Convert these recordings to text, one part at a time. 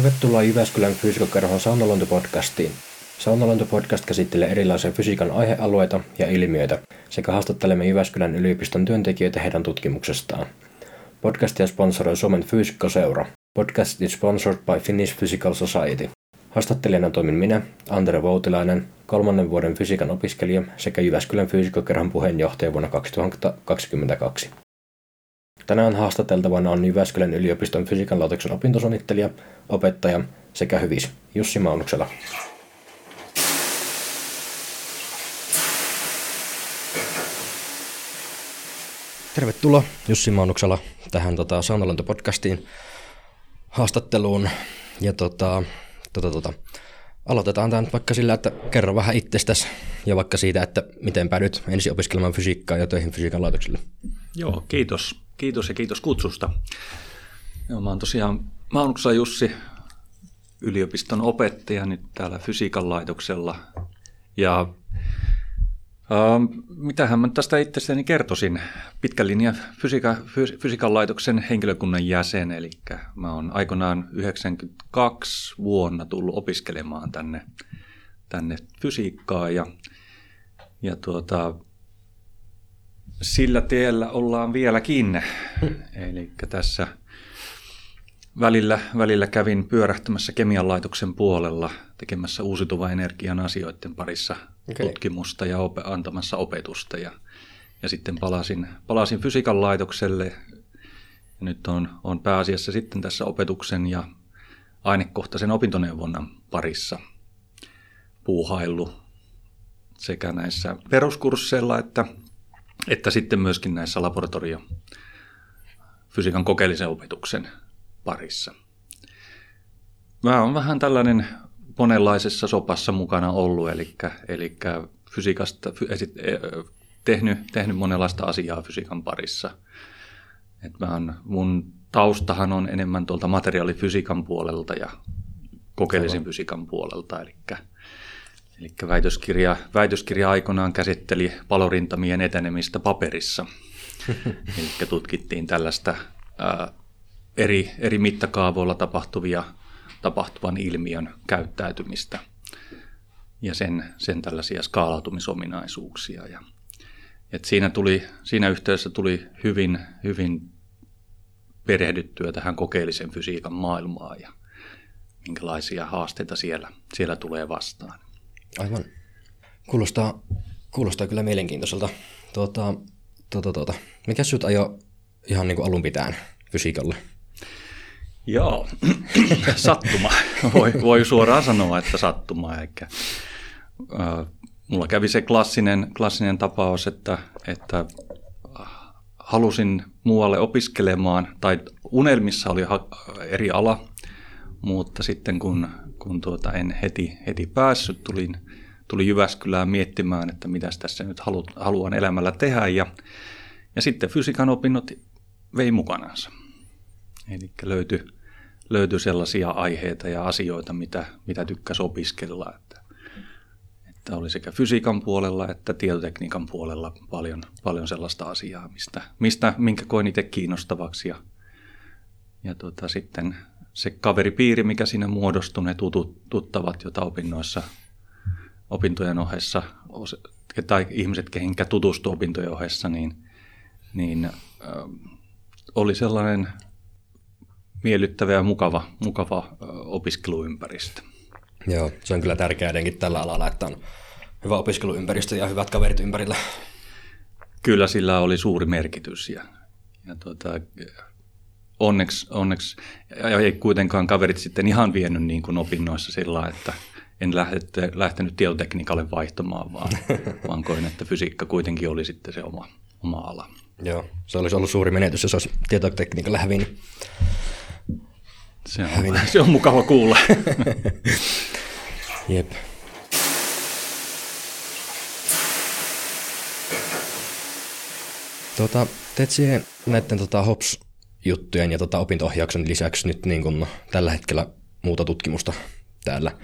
Tervetuloa Jyväskylän fysiikkakerhon Saunalointopodcastiin. Saunalointopodcast käsittelee erilaisia fysiikan aihealueita ja ilmiöitä sekä haastattelemme Jyväskylän yliopiston työntekijöitä heidän tutkimuksestaan. Podcastia sponsoroi Suomen Fyysikkoseura. Podcast is sponsored by Finnish Physical Society. Haastattelijana toimin minä, Andre Voutilainen, kolmannen vuoden fysiikan opiskelija sekä Jyväskylän fysiikkakerhon puheenjohtaja vuonna 2022. Tänään haastateltavana on Jyväskylän yliopiston fysiikan laitoksen opintosuunnittelija, opettaja sekä hyvis Jussi Maunuksela. Tervetuloa Jussi Maunuksela tähän tota, Saunalento-podcastiin haastatteluun. Ja tota, tota, tota, aloitetaan tämä vaikka sillä, että kerro vähän itsestäsi ja vaikka siitä, että miten päädyt ensin opiskelemaan fysiikkaa ja töihin fysiikan laitokselle. Joo, kiitos. Kiitos ja kiitos kutsusta. Joo, mä oon tosiaan Maunuksella Jussi, yliopiston opettaja nyt täällä fysiikan laitoksella. Ja äh, mitähän mä tästä itsestäni kertoisin. Pitkän linjan fysiika, fysiikan laitoksen henkilökunnan jäsen, eli mä oon aikoinaan 92 vuonna tullut opiskelemaan tänne, tänne fysiikkaa ja, ja tuota, sillä tiellä ollaan vieläkin. Eli tässä välillä, välillä kävin pyörähtämässä kemianlaitoksen puolella tekemässä uusiutuvan energian asioiden parissa okay. tutkimusta ja op- antamassa opetusta. Ja, ja sitten palasin, palasin fysiikan laitokselle ja nyt on, on pääasiassa sitten tässä opetuksen ja ainekohtaisen opintoneuvonnan parissa puuhaillu sekä näissä peruskursseilla että että sitten myöskin näissä laboratorio fysiikan kokeellisen opetuksen parissa. Mä oon vähän tällainen monenlaisessa sopassa mukana ollut, eli, eli fysiikasta e, tehnyt, tehnyt monenlaista asiaa fysiikan parissa. Et mä oon, mun taustahan on enemmän tuolta materiaalifysiikan puolelta ja kokeellisen fysiikan puolelta, eli Eli väitöskirja, väitöskirja aikoinaan käsitteli palorintamien etenemistä paperissa. Eli tutkittiin tällaista ää, eri, eri mittakaavoilla tapahtuvia, tapahtuvan ilmiön käyttäytymistä ja sen, sen tällaisia skaalautumisominaisuuksia. Ja, et siinä, tuli, siinä yhteydessä tuli hyvin, hyvin perehdyttyä tähän kokeellisen fysiikan maailmaan ja minkälaisia haasteita siellä, siellä tulee vastaan. Aivan. Kuulostaa, kuulostaa kyllä mielenkiintoiselta. Tuota, tuota, tuota. Mikä sut ajo ihan niin kuin alun pitään fysiikalle? Joo, sattuma. Voi, voi suoraan sanoa, että sattuma. Eikä, äh, mulla kävi se klassinen, klassinen tapaus, että, että halusin muualle opiskelemaan, tai unelmissa oli eri ala, mutta sitten kun kun tuota en heti, heti päässyt, tulin, tulin Jyväskylään miettimään, että mitä tässä nyt halu, haluan elämällä tehdä. Ja, ja sitten fysiikan opinnot vei mukanansa. Eli löytyi, löytyi sellaisia aiheita ja asioita, mitä, mitä tykkäsi opiskella. Että, että oli sekä fysiikan puolella että tietotekniikan puolella paljon, paljon sellaista asiaa, mistä, mistä minkä koin itse kiinnostavaksi. Ja, ja tuota, sitten se kaveripiiri, mikä siinä muodostui, ne tutut, tuttavat, joita opinnoissa, opintojen ohessa, tai ihmiset, kehinkä tutustu opintojen ohessa, niin, niin äh, oli sellainen miellyttävä ja mukava, mukava äh, opiskeluympäristö. Joo, se on kyllä tärkeää etenkin tällä alalla, että on hyvä opiskeluympäristö ja hyvät kaverit ympärillä. Kyllä sillä oli suuri merkitys ja, ja tuota, onneksi, onneksi ei kuitenkaan kaverit sitten ihan vienyt niin kuin opinnoissa sillä että en lähtenyt, lähtenyt tietotekniikalle vaihtamaan, vaan, vaan koin, että fysiikka kuitenkin oli sitten se oma, oma ala. Joo, se olisi ollut suuri menetys, jos olisi tietotekniikalle hävinnyt. Se on, hävinnyt. se on mukava kuulla. Jep. Tuota, teet siihen näiden tota, HOPS juttujen ja tota opinto-ohjauksen lisäksi nyt niin kuin tällä hetkellä muuta tutkimusta täällä?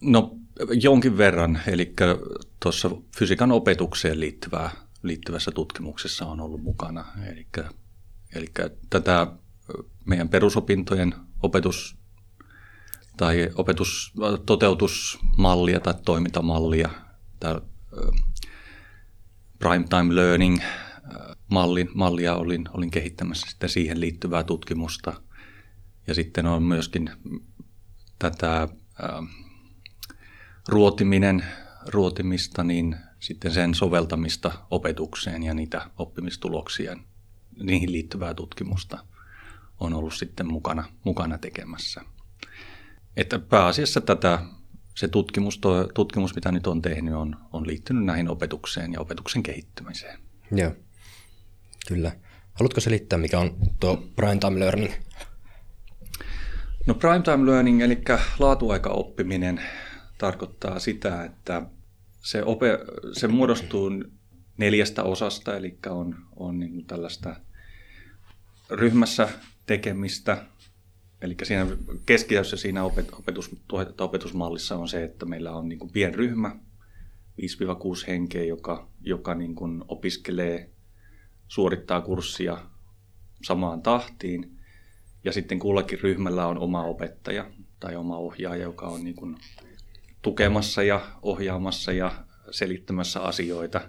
No jonkin verran, eli tuossa fysiikan opetukseen liittyvää, liittyvässä tutkimuksessa on ollut mukana. Eli, eli tätä meidän perusopintojen opetus, tai opetus, toteutusmallia tai toimintamallia tai prime time learning mallin, mallia olin, olin kehittämässä sitten siihen liittyvää tutkimusta. Ja sitten on myöskin tätä ruotiminen, ruotimista, niin sitten sen soveltamista opetukseen ja niitä oppimistuloksia, niihin liittyvää tutkimusta on ollut sitten mukana, mukana tekemässä. Että pääasiassa tätä, se tutkimus, tutkimus, mitä nyt on tehnyt, on, on liittynyt näihin opetukseen ja opetuksen kehittymiseen. Joo, kyllä. Haluatko selittää, mikä on tuo prime time learning? No prime time learning, eli laatuaikaoppiminen, tarkoittaa sitä, että se, ope, se muodostuu neljästä osasta, eli on, on niin tällaista ryhmässä tekemistä, eli siinä keskiössä siinä opetus, opetusmallissa on se, että meillä on niin kuin pienryhmä, 5-6 henkeä, joka, joka niin kuin opiskelee, suorittaa kurssia samaan tahtiin, ja sitten kullakin ryhmällä on oma opettaja tai oma ohjaaja, joka on niin kuin tukemassa ja ohjaamassa ja selittämässä asioita.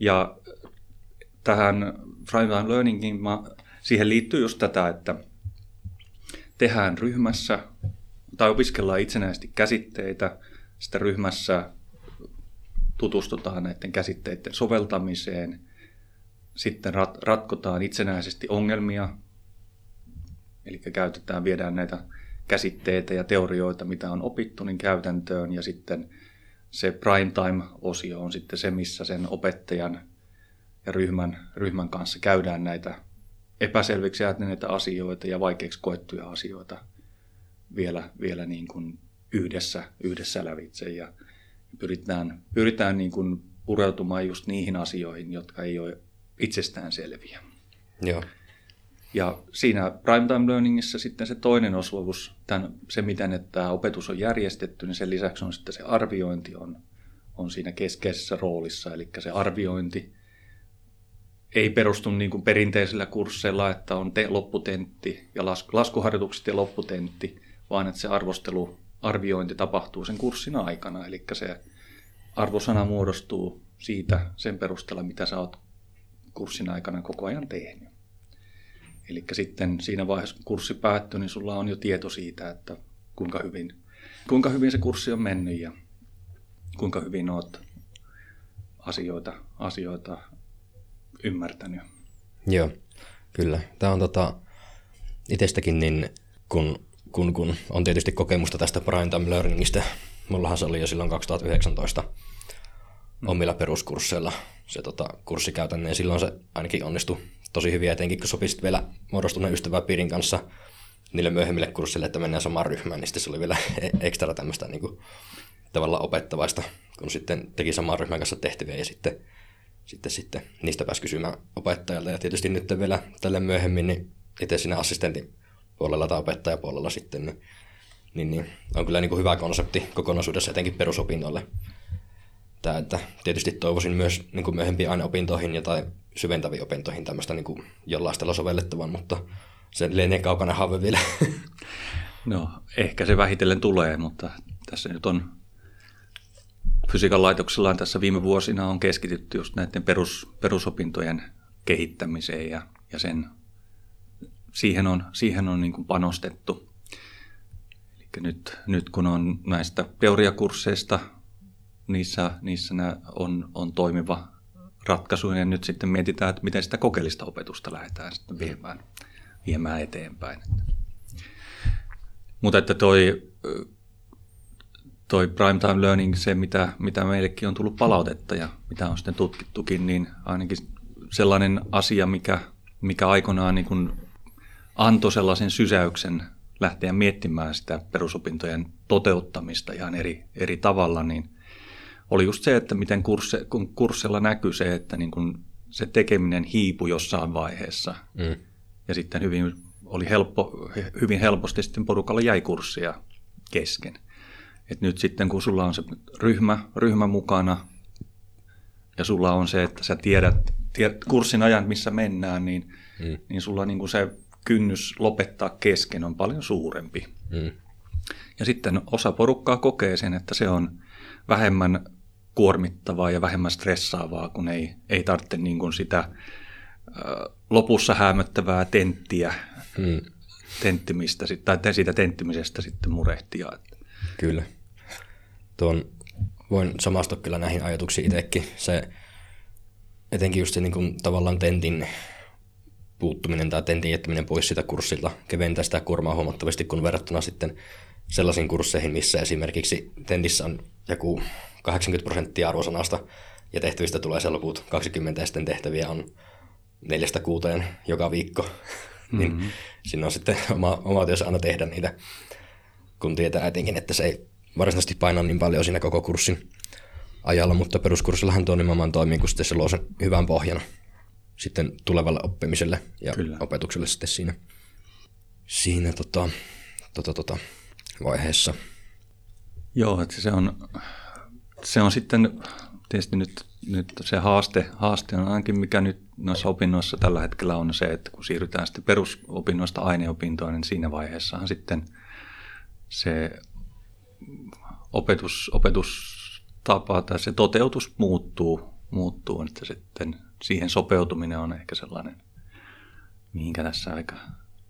Ja tähän Time Learningin siihen liittyy just tätä, että tehdään ryhmässä tai opiskellaan itsenäisesti käsitteitä, sitten ryhmässä tutustutaan näiden käsitteiden soveltamiseen, sitten rat- ratkotaan itsenäisesti ongelmia, eli käytetään, viedään näitä käsitteitä ja teorioita, mitä on opittu, niin käytäntöön. Ja sitten se prime time-osio on sitten se, missä sen opettajan ja ryhmän, ryhmän kanssa käydään näitä epäselviksi jääneitä asioita ja vaikeiksi koettuja asioita vielä, vielä niin kuin yhdessä, yhdessä lävitse. Ja pyritään, pyritään niin kuin pureutumaan just niihin asioihin, jotka ei ole itsestään selviä. Joo. Ja siinä primetime learningissa sitten se toinen osuus, tämän, se miten että tämä opetus on järjestetty, niin sen lisäksi on sitten se arviointi on, on siinä keskeisessä roolissa. Eli se arviointi ei perustu niin kuin perinteisillä kursseilla, että on te, lopputentti ja las, laskuharjoitukset ja lopputentti, vaan että se arvostelu, arviointi tapahtuu sen kurssin aikana. Eli se arvosana muodostuu siitä sen perusteella, mitä sä oot kurssin aikana koko ajan tehnyt. Eli sitten siinä vaiheessa, kun kurssi päättyy, niin sulla on jo tieto siitä, että kuinka hyvin, kuinka hyvin se kurssi on mennyt ja kuinka hyvin olet asioita, asioita ymmärtänyt. Joo, kyllä. Tämä on tota, itsestäkin niin, kun, kun, kun on tietysti kokemusta tästä prime time learningistä. Mullahan se oli jo silloin 2019 omilla peruskursseilla se tota, kurssikäytänne, ja silloin se ainakin onnistui tosi hyviä, etenkin kun sopisit vielä muodostuneen ystäväpiirin kanssa niille myöhemmille kursseille, että mennään samaan ryhmään, niin sitten se oli vielä e- ekstra tämmöistä niin kuin, tavallaan opettavaista, kun sitten teki samaan ryhmän kanssa tehtäviä ja sitten, sitten, sitten niistä pääsi kysymään opettajalta. Ja tietysti nyt vielä tälle myöhemmin, niin itse siinä assistentin puolella tai opettajapuolella sitten, niin, niin, niin on kyllä niin kuin hyvä konsepti kokonaisuudessa etenkin perusopinnoille. Tämä, että tietysti toivoisin myös niin kuin myöhempiin aineopintoihin jotain syventäviin opintoihin tämmöistä niin jollain sovellettavan, mutta se lienee kaukana haave vielä. No, ehkä se vähitellen tulee, mutta tässä nyt on fysiikan laitoksellaan tässä viime vuosina on keskitytty just näiden perus, perusopintojen kehittämiseen ja, ja sen, siihen on, siihen on niin panostettu. Eli nyt, nyt kun on näistä teoriakursseista, niissä, niissä on, on toimiva ratkaisuun ja nyt sitten mietitään, että miten sitä kokeellista opetusta lähdetään sitten viemään, viemään eteenpäin. Mutta että toi, toi prime time learning, se mitä, mitä meillekin on tullut palautetta ja mitä on sitten tutkittukin, niin ainakin sellainen asia, mikä, mikä aikoinaan niin kuin antoi sellaisen sysäyksen lähteä miettimään sitä perusopintojen toteuttamista ihan eri, eri tavalla, niin oli just se, että miten kursse, kun kurssilla näkyy se, että niin kun se tekeminen hiipui jossain vaiheessa. Mm. Ja sitten hyvin, oli helppo, hyvin helposti sitten porukalla jäi kurssia kesken. Et nyt sitten kun sulla on se ryhmä, ryhmä mukana ja sulla on se, että sä tiedät, tiedät kurssin ajan, missä mennään, niin, mm. niin sulla niin kuin se kynnys lopettaa kesken on paljon suurempi. Mm. Ja sitten osa porukkaa kokee sen, että se on vähemmän kuormittavaa ja vähemmän stressaavaa, kun ei, ei tarvitse niin kuin sitä lopussa hämöttävää tenttiä, hmm. tenttimistä, tai siitä tenttimisestä sitten murehtia. Kyllä. Tuon, voin samastua kyllä näihin ajatuksiin itsekin. Se, etenkin just se niin kuin, tavallaan tentin puuttuminen tai tentin jättäminen pois sitä kurssilta keventää sitä kuormaa huomattavasti, kun verrattuna sitten sellaisiin kursseihin, missä esimerkiksi tentissä on joku 80 prosenttia arvosanasta ja tehtävistä tulee se loput 20 ja sitten tehtäviä on neljästä kuuteen joka viikko. niin mm-hmm. siinä on sitten oma, oma työssä aina tehdä niitä, kun tietää etenkin, että se ei varsinaisesti paina niin paljon siinä koko kurssin ajalla, mutta peruskurssillahan tuo nimenomaan toimii, kun sitten se luo sen hyvän pohjan sitten tulevalle oppimiselle ja Kyllä. opetukselle sitten siinä, siinä tota, tota, tota, vaiheessa. Joo, että se on, se on sitten tietysti nyt, nyt se haaste, haaste on ainakin, mikä nyt noissa opinnoissa tällä hetkellä on se, että kun siirrytään sitten perusopinnoista aineopintoon, niin siinä vaiheessahan sitten se opetus, opetustapa tai se toteutus muuttuu, muuttuu että sitten siihen sopeutuminen on ehkä sellainen, mihinkä tässä aika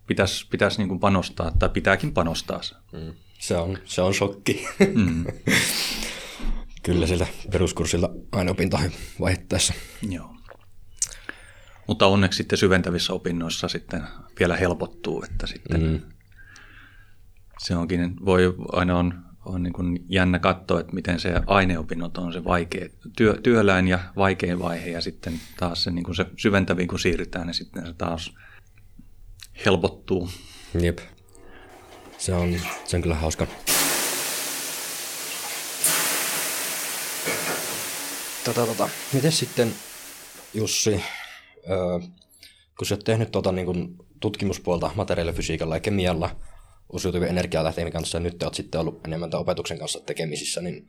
pitäisi, pitäisi niin kuin panostaa, tai pitääkin panostaa. Mm. Se, on, se on shokki. Mm. Kyllä sillä peruskurssilla aina opintoihin vaihdettaessa. Joo. Mutta onneksi sitten syventävissä opinnoissa sitten vielä helpottuu, että sitten mm. se onkin, voi aina on on niin kuin jännä katsoa, että miten se aineopinnot on se vaikea, työ, työläin ja vaikein vaihe ja sitten taas se, niin kuin se syventäviin kun siirrytään, niin sitten se taas helpottuu. Jep. Se on, se on kyllä hauska. Tota, tota. Miten sitten, Jussi, öö, kun sä oot tehnyt tuota, niin kuin tutkimuspuolta materiaalifysiikalla ja kemialla, uusiutuvien energialähteiden kanssa ja nyt olet sitten ollut enemmän tämän opetuksen kanssa tekemisissä, niin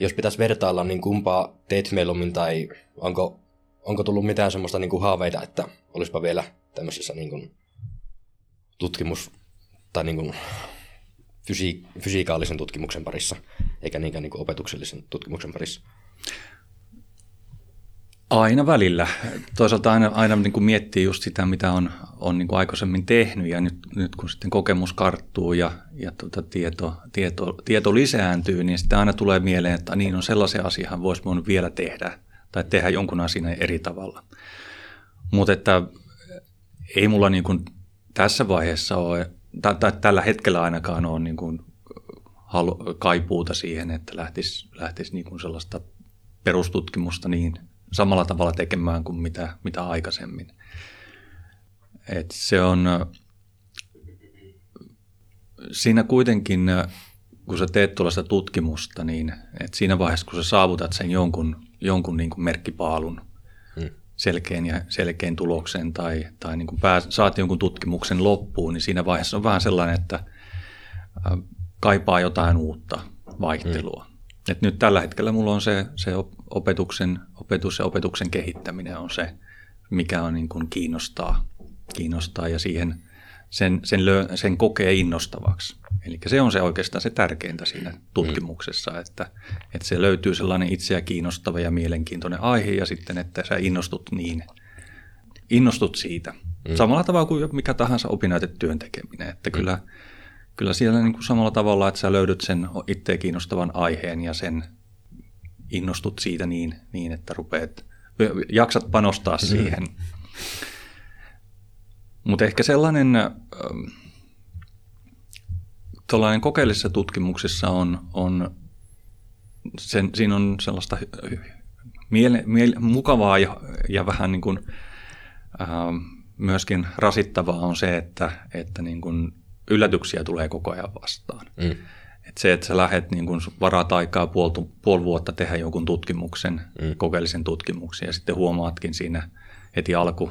jos pitäisi vertailla, niin kumpaa teet mieluummin tai onko, onko tullut mitään semmoista niin kuin haaveita, että olisipa vielä tämmöisessä niin kuin tutkimus- tai niin kuin fysi- fysiikaalisen tutkimuksen parissa, eikä niinkään niin kuin opetuksellisen tutkimuksen parissa? Aina välillä. Toisaalta aina, aina niin kuin miettii just sitä, mitä on, on niin kuin aikaisemmin tehnyt ja nyt, nyt kun sitten kokemus karttuu ja, ja tuota tieto, tieto, tieto lisääntyy, niin sitten aina tulee mieleen, että niin on sellaisia asiahan voisi voinut vielä tehdä tai tehdä jonkun asian eri tavalla. Mutta että ei mulla niin kuin tässä vaiheessa ole, tai, tai tällä hetkellä ainakaan ole niin kuin kaipuuta siihen, että lähtisi, lähtisi niin kuin sellaista perustutkimusta niin samalla tavalla tekemään kuin mitä, mitä aikaisemmin. Et se on, siinä kuitenkin, kun sä teet tuollaista tutkimusta, niin et siinä vaiheessa, kun sä saavutat sen jonkun, jonkun niin kuin merkkipaalun, hmm. selkeän ja selkeän tuloksen tai, tai niin kuin pääs, saat jonkun tutkimuksen loppuun, niin siinä vaiheessa on vähän sellainen, että kaipaa jotain uutta vaihtelua. Hmm. Et nyt tällä hetkellä mulla on se, se opetuksen, opetus ja opetuksen kehittäminen on se, mikä on niin kuin kiinnostaa, kiinnostaa ja siihen sen, sen, lö, sen kokee innostavaksi. Eli se on se oikeastaan se tärkeintä siinä tutkimuksessa, mm. että, että se löytyy sellainen itseä kiinnostava ja mielenkiintoinen aihe ja sitten, että sä innostut niin, innostut siitä. Mm. Samalla tavalla kuin mikä tahansa opinnäytetyön tekeminen, että mm. kyllä, kyllä siellä niin kuin samalla tavalla, että sä löydät sen itseä kiinnostavan aiheen ja sen innostut siitä niin, niin että rupeat, jaksat panostaa mm. siihen. Mutta ehkä sellainen, ähm, tuollainen kokeellisessa tutkimuksessa on, on sen, siinä on sellaista miele, miele, mukavaa ja, ja vähän niin kuin, äh, myöskin rasittavaa on se, että, että niin kuin yllätyksiä tulee koko ajan vastaan. Mm. Et se, että sä lähdet niin kun varaat aikaa puoli, puoli vuotta tehdä jonkun tutkimuksen, mm. kokeellisen tutkimuksen, ja sitten huomaatkin siinä heti alku,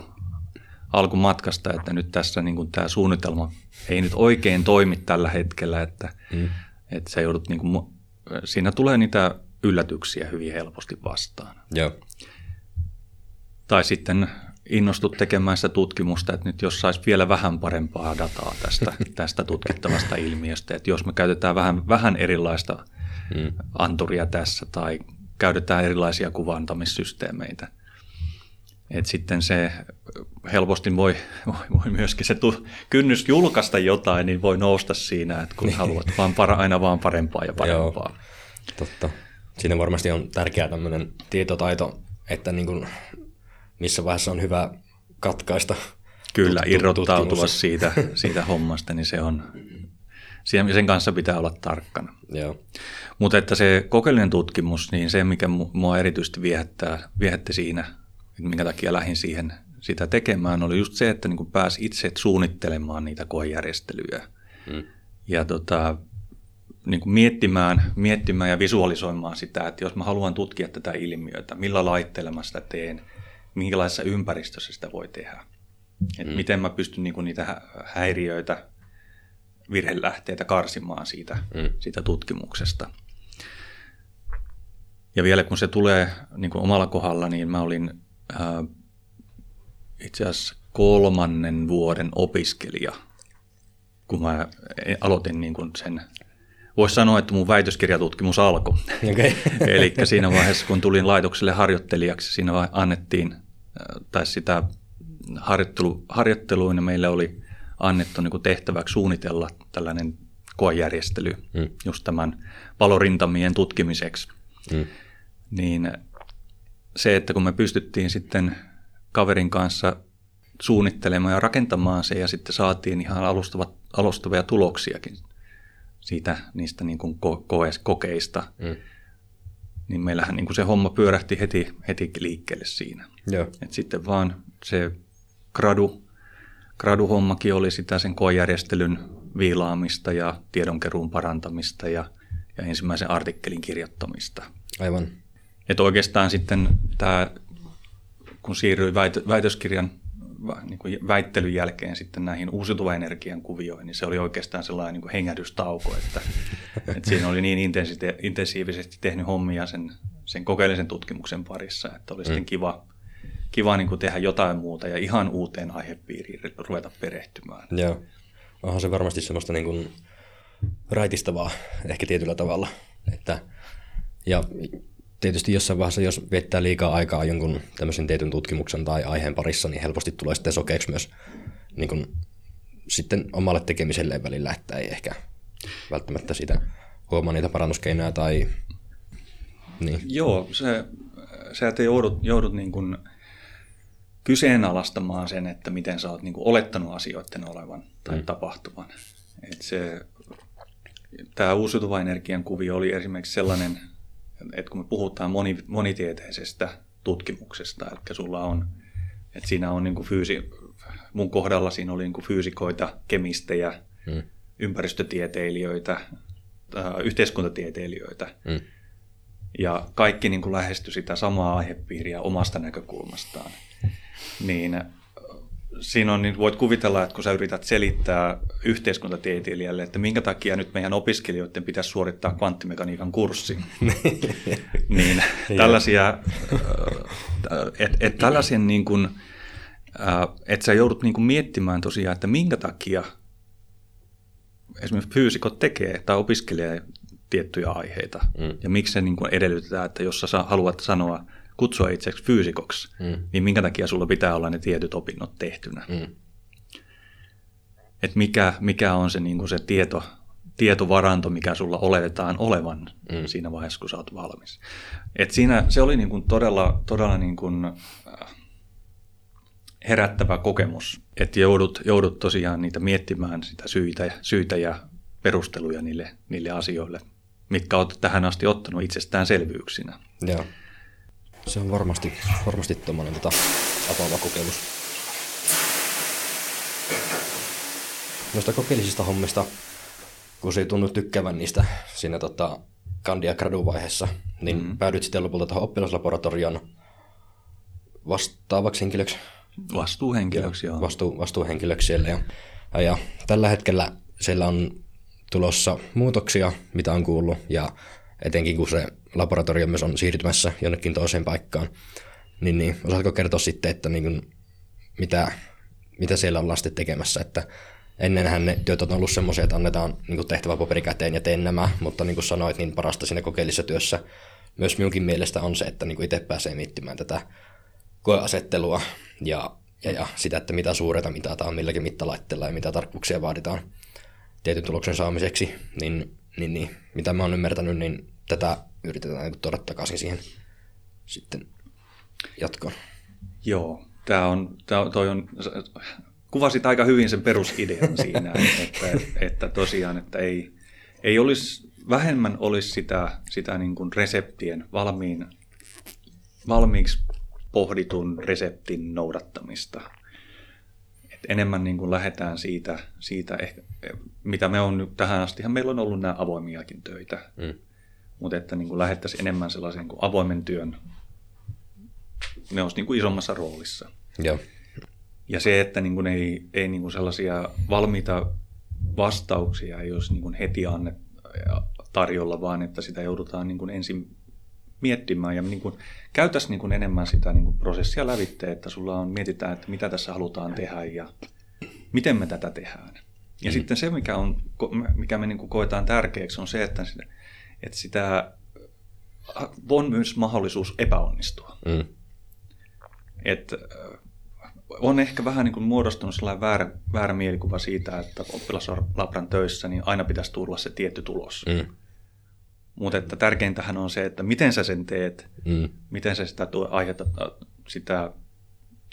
alkumatkasta, että nyt tässä niin kun tämä suunnitelma ei nyt oikein toimi tällä hetkellä, että, mm. että sä joudut, niin kun, siinä tulee niitä yllätyksiä hyvin helposti vastaan. Joo. Tai sitten innostut tekemään sitä tutkimusta, että nyt jos saisi vielä vähän parempaa dataa tästä, tästä tutkittavasta ilmiöstä, että jos me käytetään vähän, vähän erilaista mm. anturia tässä tai käytetään erilaisia kuvantamissysteemeitä, että sitten se helposti voi, voi, voi myöskin se tu, kynnys julkaista jotain, niin voi nousta siinä, että kun haluat vaan para, aina vaan parempaa ja parempaa. Joo, totta. Siinä varmasti on tärkeää tämmöinen tietotaito, että niin kuin missä vaiheessa on hyvä katkaista. Kyllä, tut- irrottautua siitä, siitä hommasta, niin se on, sen kanssa pitää olla tarkkana. Joo. Mutta että se kokeellinen tutkimus, niin se mikä mua erityisesti viehättää, viehätti siinä, että minkä takia lähdin siihen sitä tekemään, oli just se, että niin pääsi itse suunnittelemaan niitä koejärjestelyjä. Hmm. Ja tota, niin kuin miettimään, miettimään ja visualisoimaan sitä, että jos mä haluan tutkia tätä ilmiötä, millä laitteella mä sitä teen – minkälaisessa ympäristössä sitä voi tehdä. Et mm. Miten mä pystyn niinku niitä häiriöitä, virhelähteitä karsimaan siitä, mm. siitä tutkimuksesta. Ja vielä kun se tulee niin kuin omalla kohdalla, niin mä olin ää, itse asiassa kolmannen vuoden opiskelija, kun mä aloitin niin kuin sen voisi sanoa, että mun väitöskirjatutkimus alkoi. Okay. Eli siinä vaiheessa, kun tulin laitokselle harjoittelijaksi, siinä annettiin tai sitä harjoittelu, harjoitteluina meille oli annettu niin tehtäväksi suunnitella tällainen koejärjestely mm. just tämän palorintamien tutkimiseksi. Mm. Niin se, että kun me pystyttiin sitten kaverin kanssa suunnittelemaan ja rakentamaan se ja sitten saatiin ihan alustavat, alustavia tuloksiakin siitä niistä niin kuin ko- kokeista, mm niin meillähän niin kuin se homma pyörähti heti, heti liikkeelle siinä. Joo. Et sitten vaan se gradu, graduhommakin oli sitä sen koejärjestelyn viilaamista ja tiedonkeruun parantamista ja, ja ensimmäisen artikkelin kirjoittamista. Aivan. Et oikeastaan sitten tämä, kun siirryi väitöskirjan niin kuin väittelyn jälkeen sitten näihin uusiutuvan energian kuvioihin, niin se oli oikeastaan sellainen niin kuin hengähdystauko, että, että siinä oli niin intensiivisesti tehnyt hommia sen, sen kokeellisen tutkimuksen parissa, että oli mm. sitten kiva, kiva niin kuin tehdä jotain muuta ja ihan uuteen aihepiiriin ruveta perehtymään. Joo, onhan se varmasti semmoista niin kuin raitistavaa ehkä tietyllä tavalla, että ja tietysti jossain vaiheessa, jos viettää liikaa aikaa jonkun tämmöisen tietyn tutkimuksen tai aiheen parissa, niin helposti tulee sitten sokeeksi myös niin kuin, sitten omalle tekemiselleen välillä, että ei ehkä välttämättä sitä huomaa niitä parannuskeinoja tai... Niin. Joo, se, sä et joudut, joudut niin kuin kyseenalaistamaan sen, että miten sä oot niin kuin olettanut asioiden olevan tai mm. tapahtuvan. Et se, tämä uusiutuva energian kuvio oli esimerkiksi sellainen että kun me puhutaan moni, monitieteisestä tutkimuksesta, eli sulla on, että siinä on niin kuin fyysi, mun kohdalla siinä oli niin kuin fyysikoita, kemistejä, hmm. ympäristötieteilijöitä, äh, yhteiskuntatieteilijöitä, hmm. ja kaikki niin kuin lähestyi sitä samaa aihepiiriä omasta näkökulmastaan. Niin siinä on, niin voit kuvitella, että kun sä yrität selittää yhteiskuntatieteilijälle, että minkä takia nyt meidän opiskelijoiden pitäisi suorittaa kvanttimekaniikan kurssi, niin tällaisia, äh, että et tällaisen niin kuin, äh, että sä joudut niin kuin miettimään tosiaan, että minkä takia esimerkiksi fyysikot tekee tai opiskelee tiettyjä aiheita, mm. ja miksi se niin kuin edellytetään, että jos sä haluat sanoa kutsua itseksi fyysikoksi, mm. niin minkä takia sulla pitää olla ne tietyt opinnot tehtynä. Mm. Et mikä, mikä on se, niin se tieto, tietovaranto, mikä sulla oletetaan olevan mm. siinä vaiheessa, kun sä oot valmis. Et siinä se oli niin kuin todella, todella niin kuin, äh, herättävä kokemus, että joudut, joudut tosiaan niitä miettimään sitä syitä, syitä ja perusteluja niille, niille asioille, mitkä olet tähän asti ottanut itsestäänselvyyksinä. Joo. Se on varmasti, varmasti tuommoinen tota, avaava kokemus. Noista kokeellisista hommista, kun se ei tunnu tykkäävän niistä siinä tota, kandia graduvaiheessa, niin mm-hmm. päädyit sitten lopulta tuohon oppilaslaboratorion vastaavaksi henkilöksi. Vastuuhenkilöksi, joo. Vastu, vastuuhenkilöksi siellä. Ja, ja tällä hetkellä siellä on tulossa muutoksia, mitä on kuullut, ja etenkin kun se laboratorio myös on siirtymässä jonnekin toiseen paikkaan. Niin, niin osaatko kertoa sitten, että niin kuin, mitä, mitä siellä ollaan sitten tekemässä, että ennenhän ne työt on ollut semmoisia, että annetaan niin tehtävä paperi käteen ja teen nämä, mutta niin kuin sanoit, niin parasta siinä kokeellisessa työssä myös minunkin mielestä on se, että niin itse pääsee miettimään tätä koeasettelua ja, ja, ja sitä, että mitä suureta mitataan milläkin mittalaitteella ja mitä tarkkuuksia vaaditaan tietyn tuloksen saamiseksi, niin, niin, niin mitä mä oon ymmärtänyt, niin tätä yritetään niin tuoda takaisin siihen sitten jatkoon. Joo, tämä on, tämä, toi on, kuvasit aika hyvin sen perusidean siinä, että, että tosiaan, että ei, ei olisi, vähemmän olisi sitä, sitä niin kuin reseptien valmiin, valmiiksi pohditun reseptin noudattamista. Et enemmän niin kuin lähdetään siitä, siitä ehkä, mitä me on nyt tähän asti, meillä on ollut nämä avoimiakin töitä, mm. Mutta että niin kuin lähdettäisiin enemmän sellaisen niin kuin avoimen työn, ne olisi niin kuin isommassa roolissa. Joo. Ja se, että niin kuin ei, ei niin kuin sellaisia valmiita vastauksia ei olisi niin kuin heti annet, tarjolla, vaan että sitä joudutaan niin kuin ensin miettimään ja niin kuin, käytäisiin niin kuin enemmän sitä niin kuin prosessia lävitteen, että sulla on, mietitään, että mitä tässä halutaan tehdä ja miten me tätä tehdään. Ja mm. sitten se, mikä, on, mikä me niin kuin koetaan tärkeäksi, on se, että että sitä on myös mahdollisuus epäonnistua. Mm. Että on ehkä vähän niin kuin muodostunut sellainen väärä, väärä mielikuva siitä, että oppilaslabran töissä niin aina pitäisi tulla se tietty tulos. Mm. Mutta että tärkeintähän on se, että miten sä sen teet, mm. miten sä sitä aihetta, sitä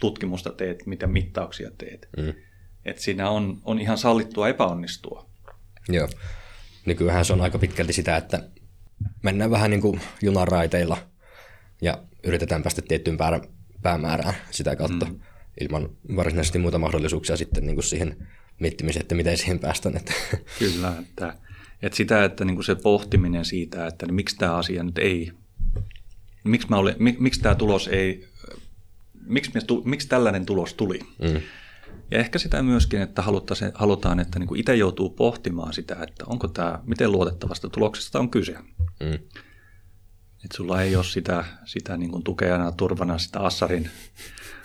tutkimusta teet, mitä mittauksia teet. Mm. Että siinä on, on ihan sallittua epäonnistua. Joo. Nykyään se on aika pitkälti sitä, että mennään vähän niin kuin junaraiteilla ja yritetään päästä tiettyyn päämäärään sitä kautta. Mm ilman varsinaisesti muita mahdollisuuksia sitten niin kuin siihen miettimiseen, että miten siihen päästään. Että. Kyllä, että, että sitä, että niin kuin se pohtiminen siitä, että niin miksi tämä asia nyt ei, miksi, mä olin, miksi tämä tulos ei, miksi, miksi tällainen tulos tuli. Mm. Ja ehkä sitä myöskin, että halutaan, että niin kuin itse joutuu pohtimaan sitä, että onko tämä, miten luotettavasta tuloksesta on kyse. Mm. Että sulla ei ole sitä, sitä niin kuin tukejana, turvana, sitä Assarin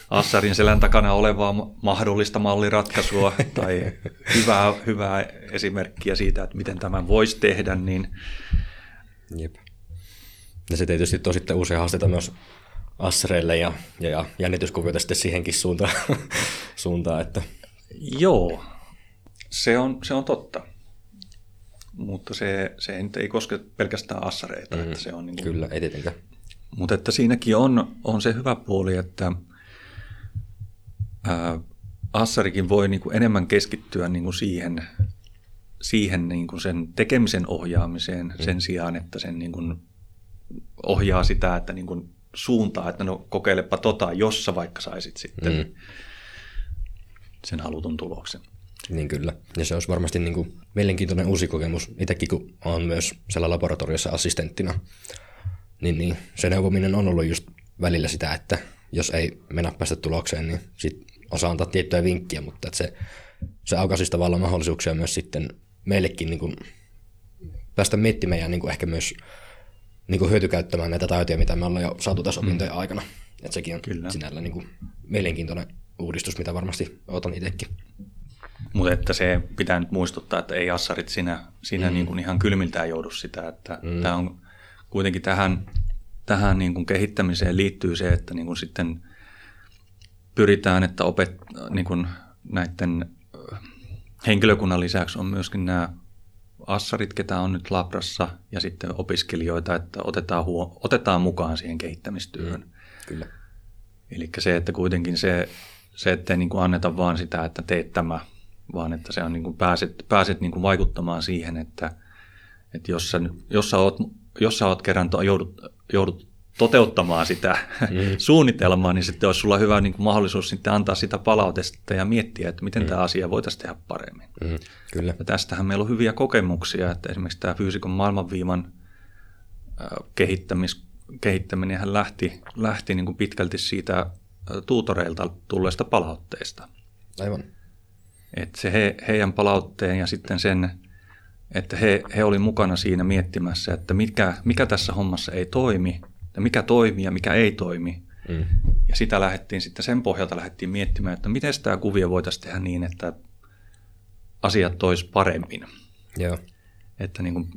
Assarin selän takana olevaa mahdollista malliratkaisua tai hyvää, hyvää esimerkkiä siitä, että miten tämän voisi tehdä, niin... Jep. Ja se tietysti on sitten uusia haasteita myös Assareille ja, ja, ja jännityskuvioita sitten siihenkin suuntaan, suuntaan että... Joo, se on, se on totta. Mutta se, se ei, ei koske pelkästään assareita. Mm, että se on niin kuin... Kyllä, ei tietenkään. Mutta että siinäkin on, on se hyvä puoli, että – ää, Assarikin voi niin kuin enemmän keskittyä niin kuin siihen, siihen niin kuin sen tekemisen ohjaamiseen mm. sen sijaan, että sen niin kuin ohjaa sitä, että niin kuin suuntaa, että no kokeilepa tota, jos sä vaikka saisit sitten mm. sen halutun tuloksen. Niin kyllä. Ja se olisi varmasti niin kuin mielenkiintoinen uusi kokemus. Itsekin kun olen myös siellä laboratoriossa assistenttina, niin, niin se neuvominen on ollut just välillä sitä, että jos ei mennä päästä tulokseen, niin sit osaa antaa tiettyjä vinkkiä, mutta että se, se aukaisi tavallaan mahdollisuuksia myös sitten meillekin niin kuin päästä miettimään ja niin kuin ehkä myös niin kuin hyötykäyttämään näitä taitoja, mitä me ollaan jo saatu tässä mm. opintojen mm. aikana. Että sekin on Kyllä. sinällä niin kuin mielenkiintoinen uudistus, mitä varmasti otan itsekin. Mutta että se pitää nyt muistuttaa, että ei assarit sinä, sinä mm. niin kuin ihan kylmiltään joudu sitä, että mm. tämä on kuitenkin tähän, tähän niin kuin kehittämiseen liittyy se, että niin kuin sitten pyritään, että opet, niin kuin näiden henkilökunnan lisäksi on myöskin nämä assarit, ketä on nyt labrassa, ja sitten opiskelijoita, että otetaan, huo, otetaan mukaan siihen kehittämistyöhön. Mm, kyllä. Eli se, että kuitenkin se, se ettei niin kuin anneta vaan sitä, että teet tämä, vaan että se on niin kuin pääset, pääset niin kuin vaikuttamaan siihen, että, että jos, sä, jos, sä oot, jos sä oot kerran joudut, joudut toteuttamaan sitä mm. suunnitelmaa, niin sitten olisi sulla hyvä niin kuin mahdollisuus sitten antaa sitä palautetta ja miettiä, että miten mm. tämä asia voitaisiin tehdä paremmin. Mm. Kyllä. Ja tästähän meillä on hyviä kokemuksia, että esimerkiksi tämä fyysikon maailmanviiman kehittämis, kehittäminen lähti, lähti niin kuin pitkälti siitä tuutoreilta tulleesta palautteesta. Aivan. Että se he, heidän palautteen ja sitten sen, että he, he oli mukana siinä miettimässä, että mikä, mikä tässä hommassa ei toimi – että mikä toimii ja mikä ei toimi. Mm. Ja sitä lähdettiin sitten, sen pohjalta lähdettiin miettimään, että miten tämä kuvio voitaisiin tehdä niin, että asiat tois paremmin. Joo. Että niin kuin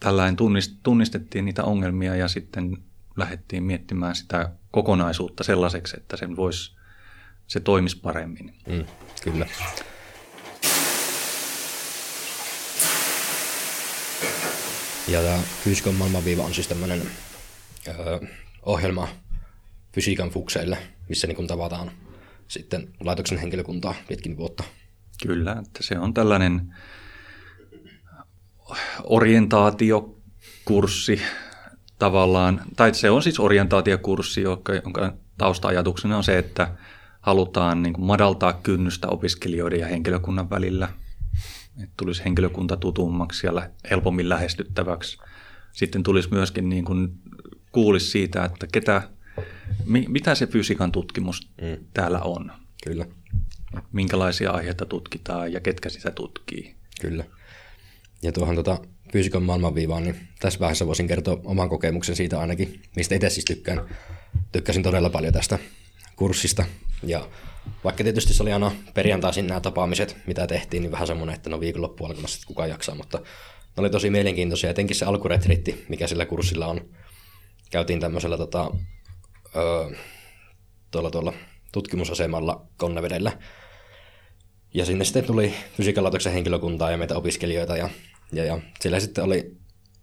tällainen tunnistettiin niitä ongelmia ja sitten lähdettiin miettimään sitä kokonaisuutta sellaiseksi, että sen voisi, se toimisi paremmin. Mm, kyllä. Ja tämä fysiikan maailmanviiva on siis tämmöinen ohjelma fysiikan fukseille, missä niin tavataan sitten laitoksen henkilökuntaa pitkin vuotta. Kyllä, että se on tällainen orientaatiokurssi tavallaan, tai se on siis orientaatiokurssi, jonka tausta-ajatuksena on se, että halutaan niin kuin madaltaa kynnystä opiskelijoiden ja henkilökunnan välillä, että tulisi henkilökunta tutummaksi ja helpommin lähestyttäväksi. Sitten tulisi myöskin niin kuin, kuulisi siitä, että ketä, mitä se fysiikan tutkimus mm. täällä on. Kyllä. Minkälaisia aiheita tutkitaan ja ketkä sitä tutkii. Kyllä. Ja tuohon tota, fysiikan maailmanviivaan, niin tässä vaiheessa voisin kertoa oman kokemuksen siitä ainakin, mistä itse siis tykkään. Tykkäsin todella paljon tästä kurssista. Ja vaikka tietysti se oli aina perjantaisin nämä tapaamiset, mitä tehtiin, niin vähän semmoinen, että no viikonloppu alkamassa sitten kukaan jaksaa, mutta ne oli tosi mielenkiintoisia. Etenkin se alkuretriitti, mikä sillä kurssilla on. Käytiin tämmöisellä tota, öö, tuolla, tuolla tutkimusasemalla Konnevedellä. Ja sinne sitten tuli fysiikan henkilökuntaa ja meitä opiskelijoita ja ja, ja sillä sitten oli,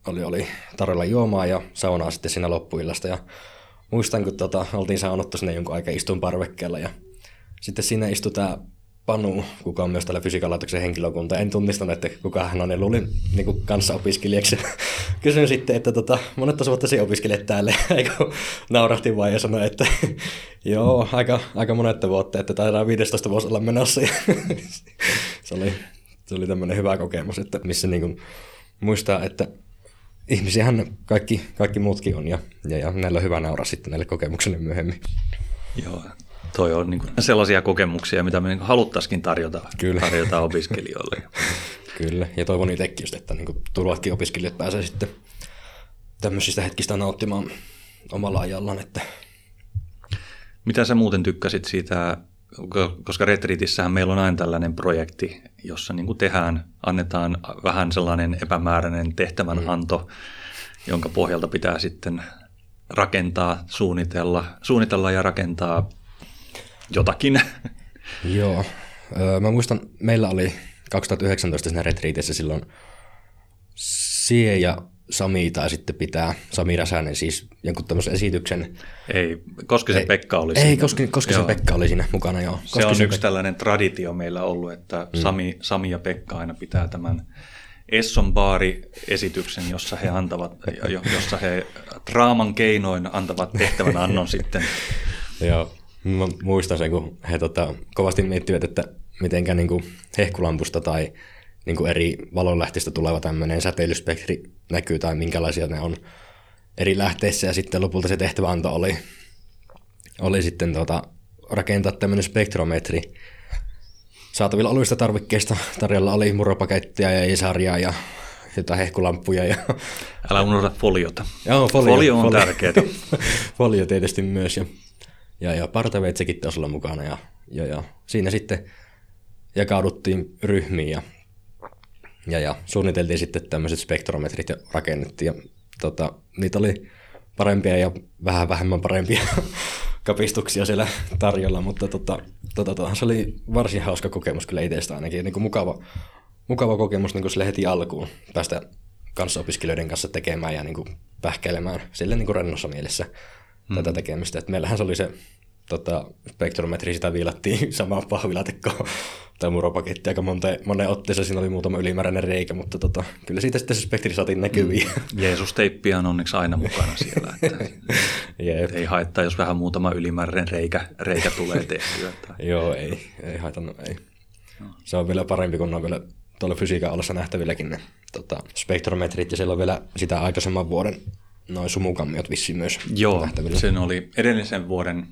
oli, oli tarjolla juomaa ja saunaa sitten siinä loppuillasta. Ja muistan, kun tota, oltiin saunottu sinne jonkun aika istun parvekkeella ja sitten siinä istui tämä Panu, kuka on myös tällä fysiikan laitoksen henkilökunta. En tunnistanut, että kuka hän on, ja luulin niin kuin kanssa opiskelijaksi. Kysyin sitten, että tota, monet vuotta sinä opiskelet täällä, eikö naurahti vaan ja sanoi, että joo, aika, aika monetta vuotta, että taitaa 15 vuosi olla menossa. se oli se oli tämmöinen hyvä kokemus, että missä niin kuin muistaa, että ihmisiähän kaikki, kaikki muutkin on ja, ja, ja näillä on hyvä naura sitten näille kokemuksille myöhemmin. Joo, toi on niin kuin sellaisia kokemuksia, mitä me niin haluttaisikin tarjota, Kyllä. tarjota opiskelijoille. Kyllä, ja toivon itsekin just, että niin tulevatkin opiskelijat pääsee sitten tämmöisistä hetkistä nauttimaan omalla ajallaan. Että... Mitä sä muuten tykkäsit siitä koska retriitissähän meillä on aina tällainen projekti, jossa niin tehdään, annetaan vähän sellainen epämääräinen tehtävänanto, mm. jonka pohjalta pitää sitten rakentaa, suunnitella, suunnitella ja rakentaa jotakin. Joo. Mä muistan, meillä oli 2019 siinä retriitissä silloin Sie ja Sami tai sitten pitää, Sami Räsänen siis jonkun tämmöisen esityksen. Ei, Koskisen ei, Pekka oli ei, siinä. Ei, Koski, Koskisen joo. Pekka oli siinä mukana, joo. Koskisen se on yksi Pekka. tällainen traditio meillä ollut, että mm. Sami, Sami ja Pekka aina pitää tämän Esson baari-esityksen, jossa he antavat, jossa he draaman keinoin antavat tehtävän annon sitten. Joo, mä muistan sen, kun he tota, kovasti miettivät, että mitenkä niin kuin hehkulampusta tai niin kuin eri valonlähteistä tuleva tämmöinen säteilyspektri näkyy tai minkälaisia ne on eri lähteissä ja sitten lopulta se tehtäväanto oli, oli sitten tota, rakentaa tämmöinen spektrometri. Saatavilla olevista tarvikkeista tarjolla oli muropakettia ja isaria ja jotain hehkulampuja. Ja... Älä unohda foliota. Joo, folio, folio on folio. tärkeää. folio tietysti myös. Ja, ja, ja partaveitsekin taisi olla mukana. Ja, ja, ja siinä sitten jakauduttiin ryhmiin ja ja, ja suunniteltiin sitten tämmöiset spektrometrit ja rakennettiin. Ja, tota, niitä oli parempia ja vähän vähemmän parempia kapistuksia siellä tarjolla, mutta tota, tota, tota, se oli varsin hauska kokemus kyllä itsestä ainakin. Niin kuin mukava, mukava kokemus niin kuin sille heti alkuun päästä kanssaopiskelijoiden kanssa tekemään ja niin kuin pähkäilemään sille niin kuin rennossa mielessä hmm. tätä tekemistä. Et meillähän se oli se tota, spektrometri, sitä viilattiin samaa pahvilatekkoa tai muropaketti aika monta, monen otteessa. Siinä oli muutama ylimääräinen reikä, mutta tota, kyllä siitä sitten se spektri saatiin näkyviin. Mm. Jeesus-teippiä on onneksi aina mukana siellä. Että Jep. Ei haittaa, jos vähän muutama ylimääräinen reikä, reikä tulee tehtyä. Tai... Joo, ei, ei haitannut, ei. No. Se on vielä parempi, kun on vielä tuolla fysiikan alussa nähtävilläkin ne tota, spektrometrit, ja siellä on vielä sitä aikaisemman vuoden noin sumukammiot vissiin myös Joo, sen oli edellisen vuoden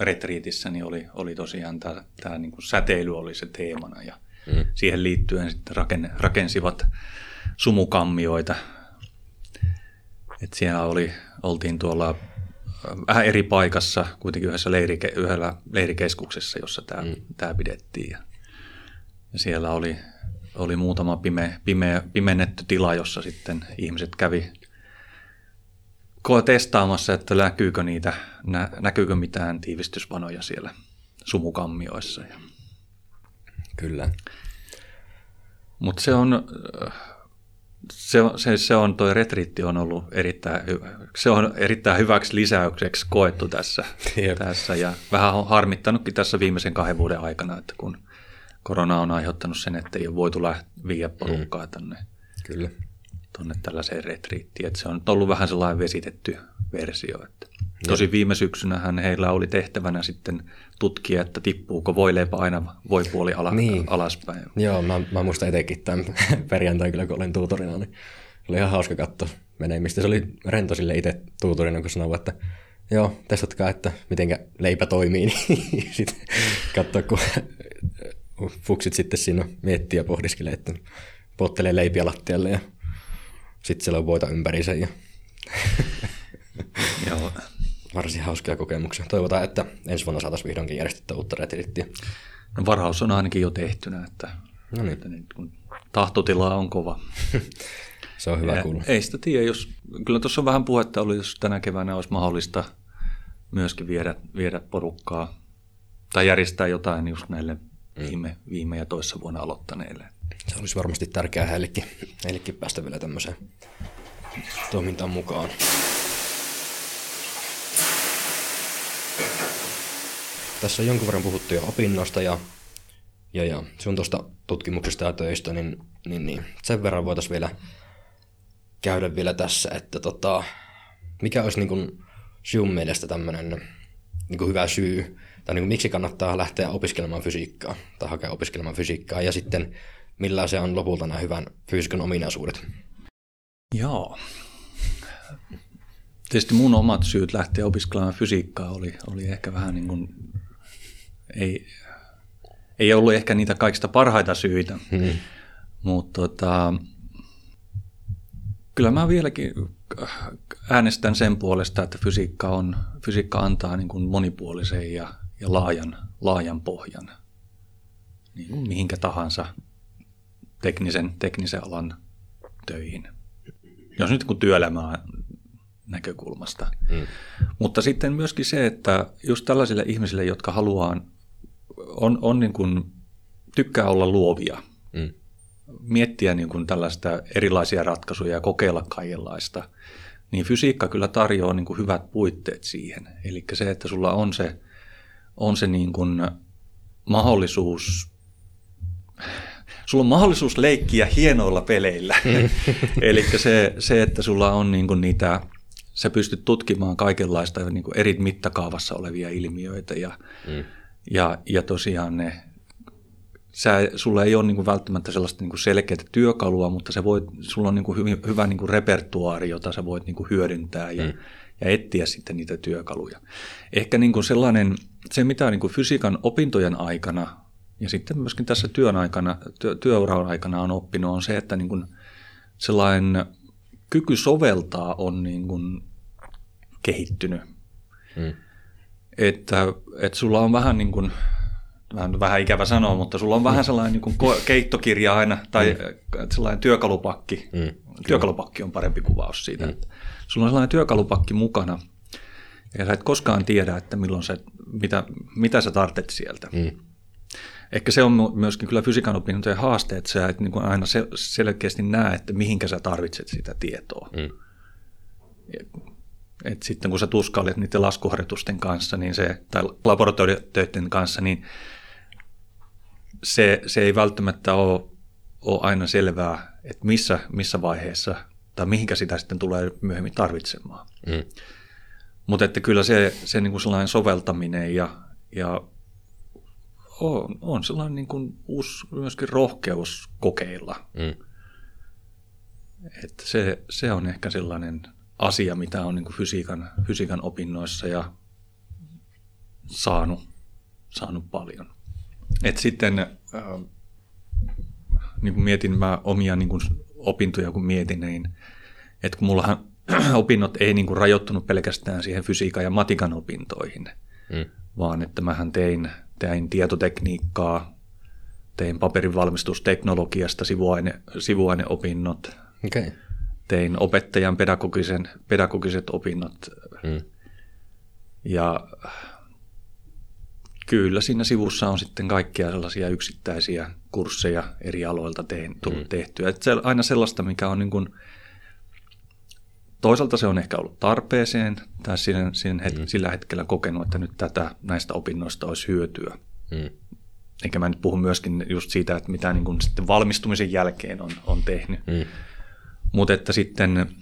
retriitissä niin oli, oli tosiaan tämä, tämä niin kuin säteily oli se teemana ja mm. siihen liittyen sitten raken, rakensivat sumukammioita. Et siellä oli, oltiin tuolla vähän eri paikassa, kuitenkin yhdessä leirike, yhdellä leirikeskuksessa, jossa tämä, mm. tämä pidettiin. Ja, ja siellä oli, oli muutama pime, pime, pimennetty tila, jossa sitten ihmiset kävi testaamassa, että näkyykö, niitä, nä, näkyykö mitään tiivistysvanoja siellä sumukammioissa. Ja. Kyllä. Mutta se on, se, se, se on, toi retriitti on ollut erittäin, hyvä, se on erittäin hyväksi lisäykseksi koettu tässä, tässä ja vähän on harmittanutkin tässä viimeisen kahden vuoden aikana, että kun korona on aiheuttanut sen, että ei ole voitu viiä porukkaa mm. tänne, Kyllä. Tuonne tällaiseen retriittiin. Että se on ollut vähän sellainen vesitetty versio. Että tosi viime syksynähän heillä oli tehtävänä sitten tutkia, että tippuuko voileipä aina voipuoli ala, niin. alaspäin. Joo, mä, mä muistan etenkin tämän perjantain kyllä, kun olin tuutorina, niin oli ihan hauska katsoa menemistä. Se oli rento sille itse tuutorina, kun sanoi, että joo, testatkaa, että miten leipä toimii, niin sitten katsoa, kun fuksit sitten siinä miettii ja pohdiskelee, että pottelee leipiä lattialle ja sitten siellä on voita ympäriinsä. Ja... Joo. Varsin hauskia kokemuksia. Toivotaan, että ensi vuonna saataisiin vihdoinkin järjestettyä uutta retriittiä. No varaus on ainakin jo tehtynä, että, no niin. että nyt, kun tahtotila on kova. Se on hyvä kuulla. Ei sitä tiedä, jos, kyllä tuossa on vähän puhetta oli, jos tänä keväänä olisi mahdollista myöskin viedä, viedä porukkaa tai järjestää jotain just näille mm. viime, viime ja toissa vuonna aloittaneille. Se olisi varmasti tärkeää heillekin, heillekin päästä vielä tämmöiseen toimintaan mukaan. Tässä on jonkun verran puhuttu jo opinnosta ja, ja, ja sun tuosta tutkimuksesta ja töistä, niin, niin, niin sen verran voitaisiin vielä käydä vielä tässä, että tota, mikä olisi niin kuin sinun mielestä tämmöinen niin kuin hyvä syy, tai niin kuin miksi kannattaa lähteä opiskelemaan fysiikkaa, tai hakea opiskelemaan fysiikkaa, ja sitten millä se on lopulta nämä hyvän fysiikan ominaisuudet? Joo. Tietysti mun omat syyt lähteä opiskelemaan fysiikkaa oli, oli ehkä vähän niin kuin, ei, ei ollut ehkä niitä kaikista parhaita syitä, hmm. mutta tota, kyllä mä vieläkin äänestän sen puolesta, että fysiikka, on, fysiikka antaa niin kuin monipuolisen ja, ja laajan, laajan pohjan niin kuin mihinkä tahansa teknisen, teknisen alan töihin. Jos nyt kun työelämää näkökulmasta. Mm. Mutta sitten myöskin se, että just tällaisille ihmisille, jotka haluaa, on, on niin kuin, tykkää olla luovia, mm. miettiä niin kuin tällaista erilaisia ratkaisuja ja kokeilla kaikenlaista, niin fysiikka kyllä tarjoaa niin kuin hyvät puitteet siihen. Eli se, että sulla on se, on se niin kuin mahdollisuus sulla on mahdollisuus leikkiä hienoilla peleillä. Mm. Eli se, se, että sulla on niinku niitä, sä pystyt tutkimaan kaikenlaista niinku eri mittakaavassa olevia ilmiöitä ja, mm. ja, ja tosiaan ne, sä, sulla ei ole niinku välttämättä sellaista niinku selkeää työkalua, mutta se voit, sulla on niinku hyvin, hyvä niinku repertuaari, jota sä voit niinku hyödyntää ja, mm. ja etsiä sitten niitä työkaluja. Ehkä niinku sellainen, se mitä niinku fysiikan opintojen aikana ja sitten myöskin tässä työn aikana, työ, työuran aikana on oppinut on se, että niin kuin sellainen kyky soveltaa on niin kuin kehittynyt. Hmm. Että, että sulla on vähän niin kuin, vähän, vähän ikävä sanoa, mutta sulla on vähän hmm. sellainen niin kuin keittokirja aina, tai hmm. sellainen työkalupakki. Hmm. Työkalupakki on parempi kuvaus siitä. Hmm. Että sulla on sellainen työkalupakki mukana, ja sä et koskaan tiedä, että milloin sä, mitä, mitä sä tarvitset sieltä. Hmm. Ehkä se on myöskin kyllä fysiikan opintojen haaste, että sä et niin kuin aina selkeästi näe, että mihinkä sä tarvitset sitä tietoa. Mm. Et sitten kun sä tuskailet niiden laskuharjoitusten kanssa niin se, tai laboratoriotöiden kanssa, niin se, se ei välttämättä ole, ole aina selvää, että missä, missä vaiheessa tai mihinkä sitä sitten tulee myöhemmin tarvitsemaan. Mm. Mutta että kyllä se, se niin kuin sellainen soveltaminen ja, ja on, on sellainen niin kuin uusi myöskin rohkeus kokeilla. Mm. Että se, se on ehkä sellainen asia, mitä on niin kuin fysiikan, fysiikan opinnoissa ja saanut, saanut paljon. Et sitten äh, niin kuin mietin mä omia niin kuin opintoja, kun mietin, niin että kun mullahan opinnot ei niin kuin rajoittunut pelkästään siihen fysiikan ja matikan opintoihin, Mm. vaan että mähän tein, tein tietotekniikkaa, tein paperinvalmistusteknologiasta sivuaine, sivuaineopinnot. Okay. tein opettajan pedagogisen, pedagogiset opinnot Mm. ja kyllä siinä sivussa on sitten kaikkia sellaisia yksittäisiä kursseja eri aloilta tein, tullut mm. tehtyä. Et se, aina sellaista, mikä on niin kuin, toisaalta se on ehkä ollut tarpeeseen tai siinä het, mm. sillä hetkellä kokenut, että nyt tätä näistä opinnoista olisi hyötyä. Mm. Eikä mä nyt puhu myöskin just siitä, että mitä niin kuin sitten valmistumisen jälkeen on, on tehnyt. Mm. Mutta että sitten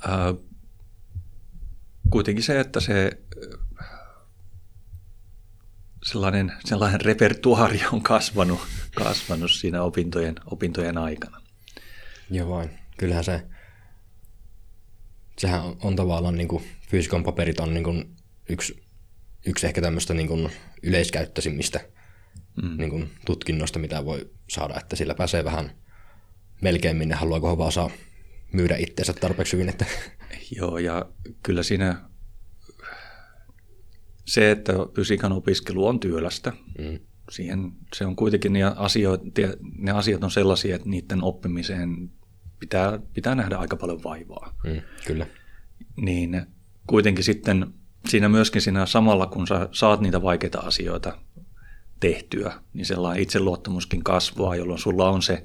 ää, kuitenkin se, että se äh, sellainen, sellainen repertuaari on kasvanut, kasvanut siinä opintojen, opintojen aikana. Joo vain. Kyllähän se, sehän on, on tavallaan niin kuin, fysikon paperit on niin kuin, yksi, yksi ehkä tämmöistä niin kuin, yleiskäyttöisimmistä mm. niin kuin, tutkinnoista, mitä voi saada, että sillä pääsee vähän melkein minne haluaa, kun vaan osaa myydä itseensä tarpeeksi hyvin. Että... Joo, ja kyllä siinä se, että fysiikan opiskelu on työlästä, mm. siihen se on kuitenkin ne asiat, ne asiat on sellaisia, että niiden oppimiseen pitää, pitää nähdä aika paljon vaivaa. Mm, kyllä. Niin kuitenkin sitten siinä myöskin siinä samalla, kun sä saat niitä vaikeita asioita tehtyä, niin sellainen itseluottamuskin kasvaa, jolloin sulla on se,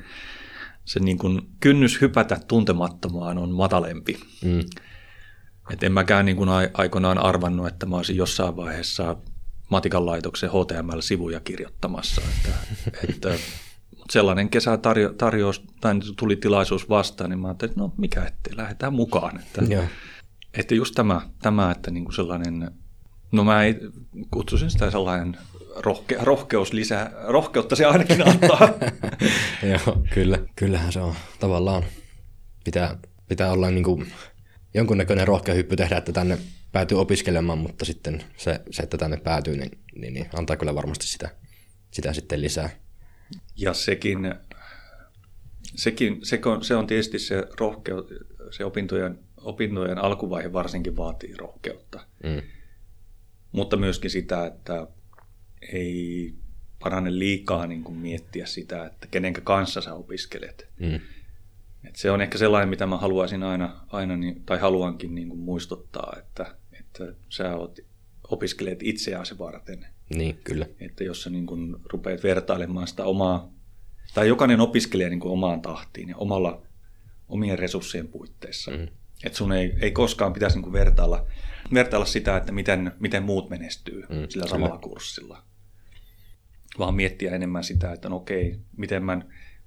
se niin kuin kynnys hypätä tuntemattomaan on matalempi. Mm. Et en mäkään niin kuin aikoinaan arvannut, että mä olisin jossain vaiheessa matikan laitoksen HTML-sivuja kirjoittamassa. Että, että, sellainen kesä tarjo, tarjous, tai tuli tilaisuus vastaan, niin mä ajattelin, että no mikä ettei, lähdetään mukaan. Että, Joo. että just tämä, tämä että niin kuin sellainen, no mä ei, kutsuisin sitä sellainen rohke, rohkeus lisää, rohkeutta se ainakin antaa. Joo, kyllä. Kyllähän se on tavallaan, pitää, pitää olla niin kuin jonkunnäköinen rohkea hyppy tehdä, että tänne päätyy opiskelemaan, mutta sitten se, se että tänne päätyy, niin, niin, niin antaa kyllä varmasti sitä, sitä sitten lisää. Ja sekin, sekin se, on, se on tietysti se rohkeus, se opintojen, opintojen alkuvaihe varsinkin vaatii rohkeutta. Mm. Mutta myöskin sitä, että ei parane liikaa niin kuin miettiä sitä, että kenenkä kanssa sä opiskelet. Mm. Et se on ehkä sellainen, mitä mä haluaisin aina, aina niin, tai haluankin niin kuin muistuttaa, että, että sä oot, opiskelet itseäsi varten. Niin, kyllä. Että jos sä niin kuin rupeat vertailemaan sitä omaa, tai jokainen opiskelee niin kuin omaan tahtiin ja omalla, omien resurssien puitteissa. Mm. Että sun ei, ei koskaan pitäisi niin kuin vertailla, vertailla sitä, että miten, miten muut menestyy mm, sillä samalla kyllä. kurssilla. Vaan miettiä enemmän sitä, että no okei, miten mä,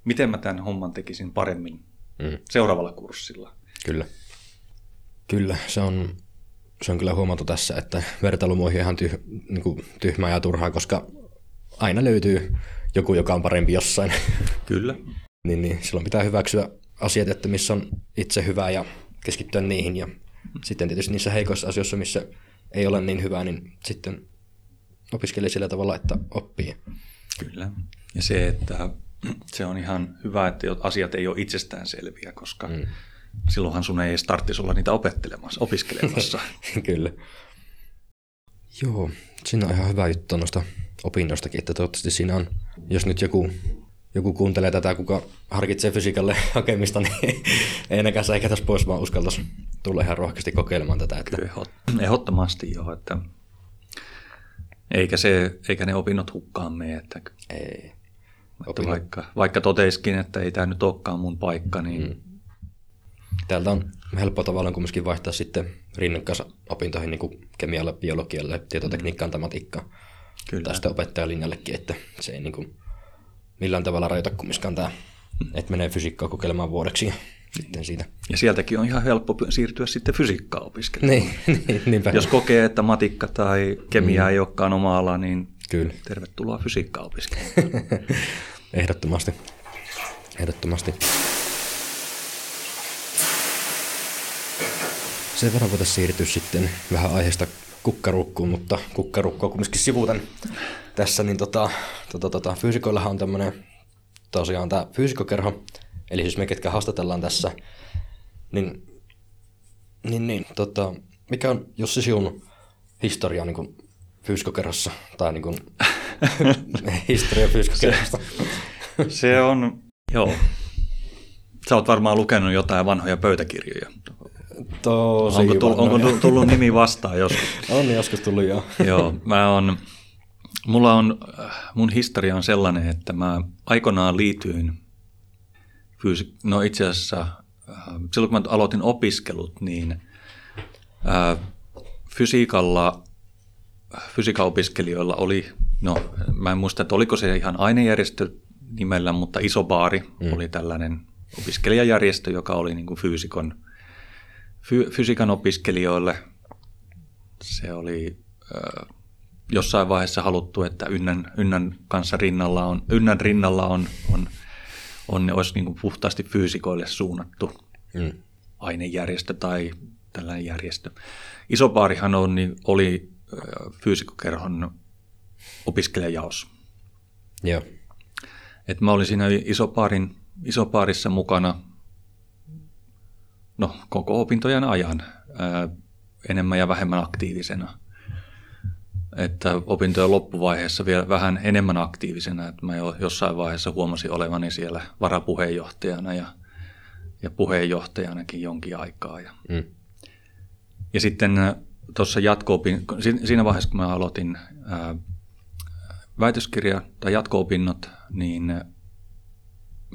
miten mä tämän homman tekisin paremmin mm. seuraavalla kurssilla. Kyllä. Kyllä, se on, se on kyllä huomattu tässä, että vertailumuohi on ihan tyh, niin kuin tyhmää ja turhaa, koska aina löytyy joku, joka on parempi jossain. Kyllä. niin, niin silloin pitää hyväksyä asiat, että missä on itse hyvää ja keskittyä niihin. Ja sitten tietysti niissä heikoissa asioissa, missä ei ole niin hyvää, niin sitten opiskelee sillä tavalla, että oppii. Kyllä. Ja se, että se on ihan hyvä, että asiat ei ole itsestään selviä, koska mm. Silloinhan sun ei edes tarvitsisi olla niitä opettelemassa, opiskelemassa. Kyllä. Joo, siinä on ihan hyvä juttu noista opinnostakin, että toivottavasti siinä on, jos nyt joku, joku kuuntelee tätä, kuka harkitsee fysiikalle hakemista, niin ei enääkään säikätäisi pois, vaan uskaltaisi tulla ihan rohkeasti kokeilemaan tätä. Että... Kyllä, ehdottomasti joo, että eikä, se, eikä ne opinnot hukkaan mene. Että... Ei. Että vaikka, vaikka toteiskin, että ei tämä nyt olekaan mun paikka, niin... Mm. Täältä on helppo tavallaan kumminkin vaihtaa sitten rinnakkaisopintoihin niin kuin kemialle, biologialle, tietotekniikkaan tai matikkaan. Kyllä. Tai sitten opettajalinjallekin, että se ei niin kuin millään tavalla rajoita kumminkaan tämä, että menee fysiikkaa kokeilemaan vuodeksi ja sitten siitä. Ja sieltäkin on ihan helppo siirtyä sitten fysiikkaa opiskelemaan. Niin, niinpä. Jos kokee, että matikka tai kemia mm. ei olekaan oma ala, niin Kyllä. tervetuloa fysiikkaa opiskelemaan. Ehdottomasti. Ehdottomasti. Sen verran voitaisiin siirtyä sitten vähän aiheesta kukkarukkuun, mutta kukkarukkoa kumminkin sivuutan tässä, niin tota, tota, tota, fyysikoillahan on tämmöinen tosiaan tämä fyysikokerho, eli siis me, ketkä haastatellaan tässä, Niin, niin, niin tota, mikä on Jussi sinun historia niin kuin fyyskokerhossa, tai niin kuin, historia fyyskokerhosta? Se on, joo. Sä oot varmaan lukenut jotain vanhoja pöytäkirjoja. Tosi onko, tullut, onko tullut nimi vastaan joskus? on joskus tullut, joo. joo, mä on, mulla on, mun historia on sellainen, että mä aikoinaan liityin fyysi- no itse asiassa äh, silloin kun mä aloitin opiskelut, niin ää, fysiikalla, fysiikan opiskelijoilla oli, no mä en muista, että oliko se ihan ainejärjestö nimellä, mutta Isobaari mm. oli tällainen opiskelijajärjestö, joka oli niin kuin fyysikon, fy, fysiikan opiskelijoille. Se oli ää, jossain vaiheessa haluttu, että Ynnän, Ynnän kanssa rinnalla on, Ynnän rinnalla on, on, on, olisi niin kuin puhtaasti fyysikoille suunnattu mm. ainejärjestö tai tällainen järjestö. Isopaarihan on, niin oli fyysikkokerhon opiskelijajaos. Joo. Et mä olin siinä isopaarin, isopaarissa mukana no, koko opintojen ajan ää, enemmän ja vähemmän aktiivisena. Että opintojen loppuvaiheessa vielä vähän enemmän aktiivisena. Että mä jo jossain vaiheessa huomasin olevani siellä varapuheenjohtajana ja, ja puheenjohtajanakin jonkin aikaa. Ja, mm. Ja sitten tuossa jatko siinä vaiheessa kun mä aloitin ää, väitöskirja tai jatko-opinnot, niin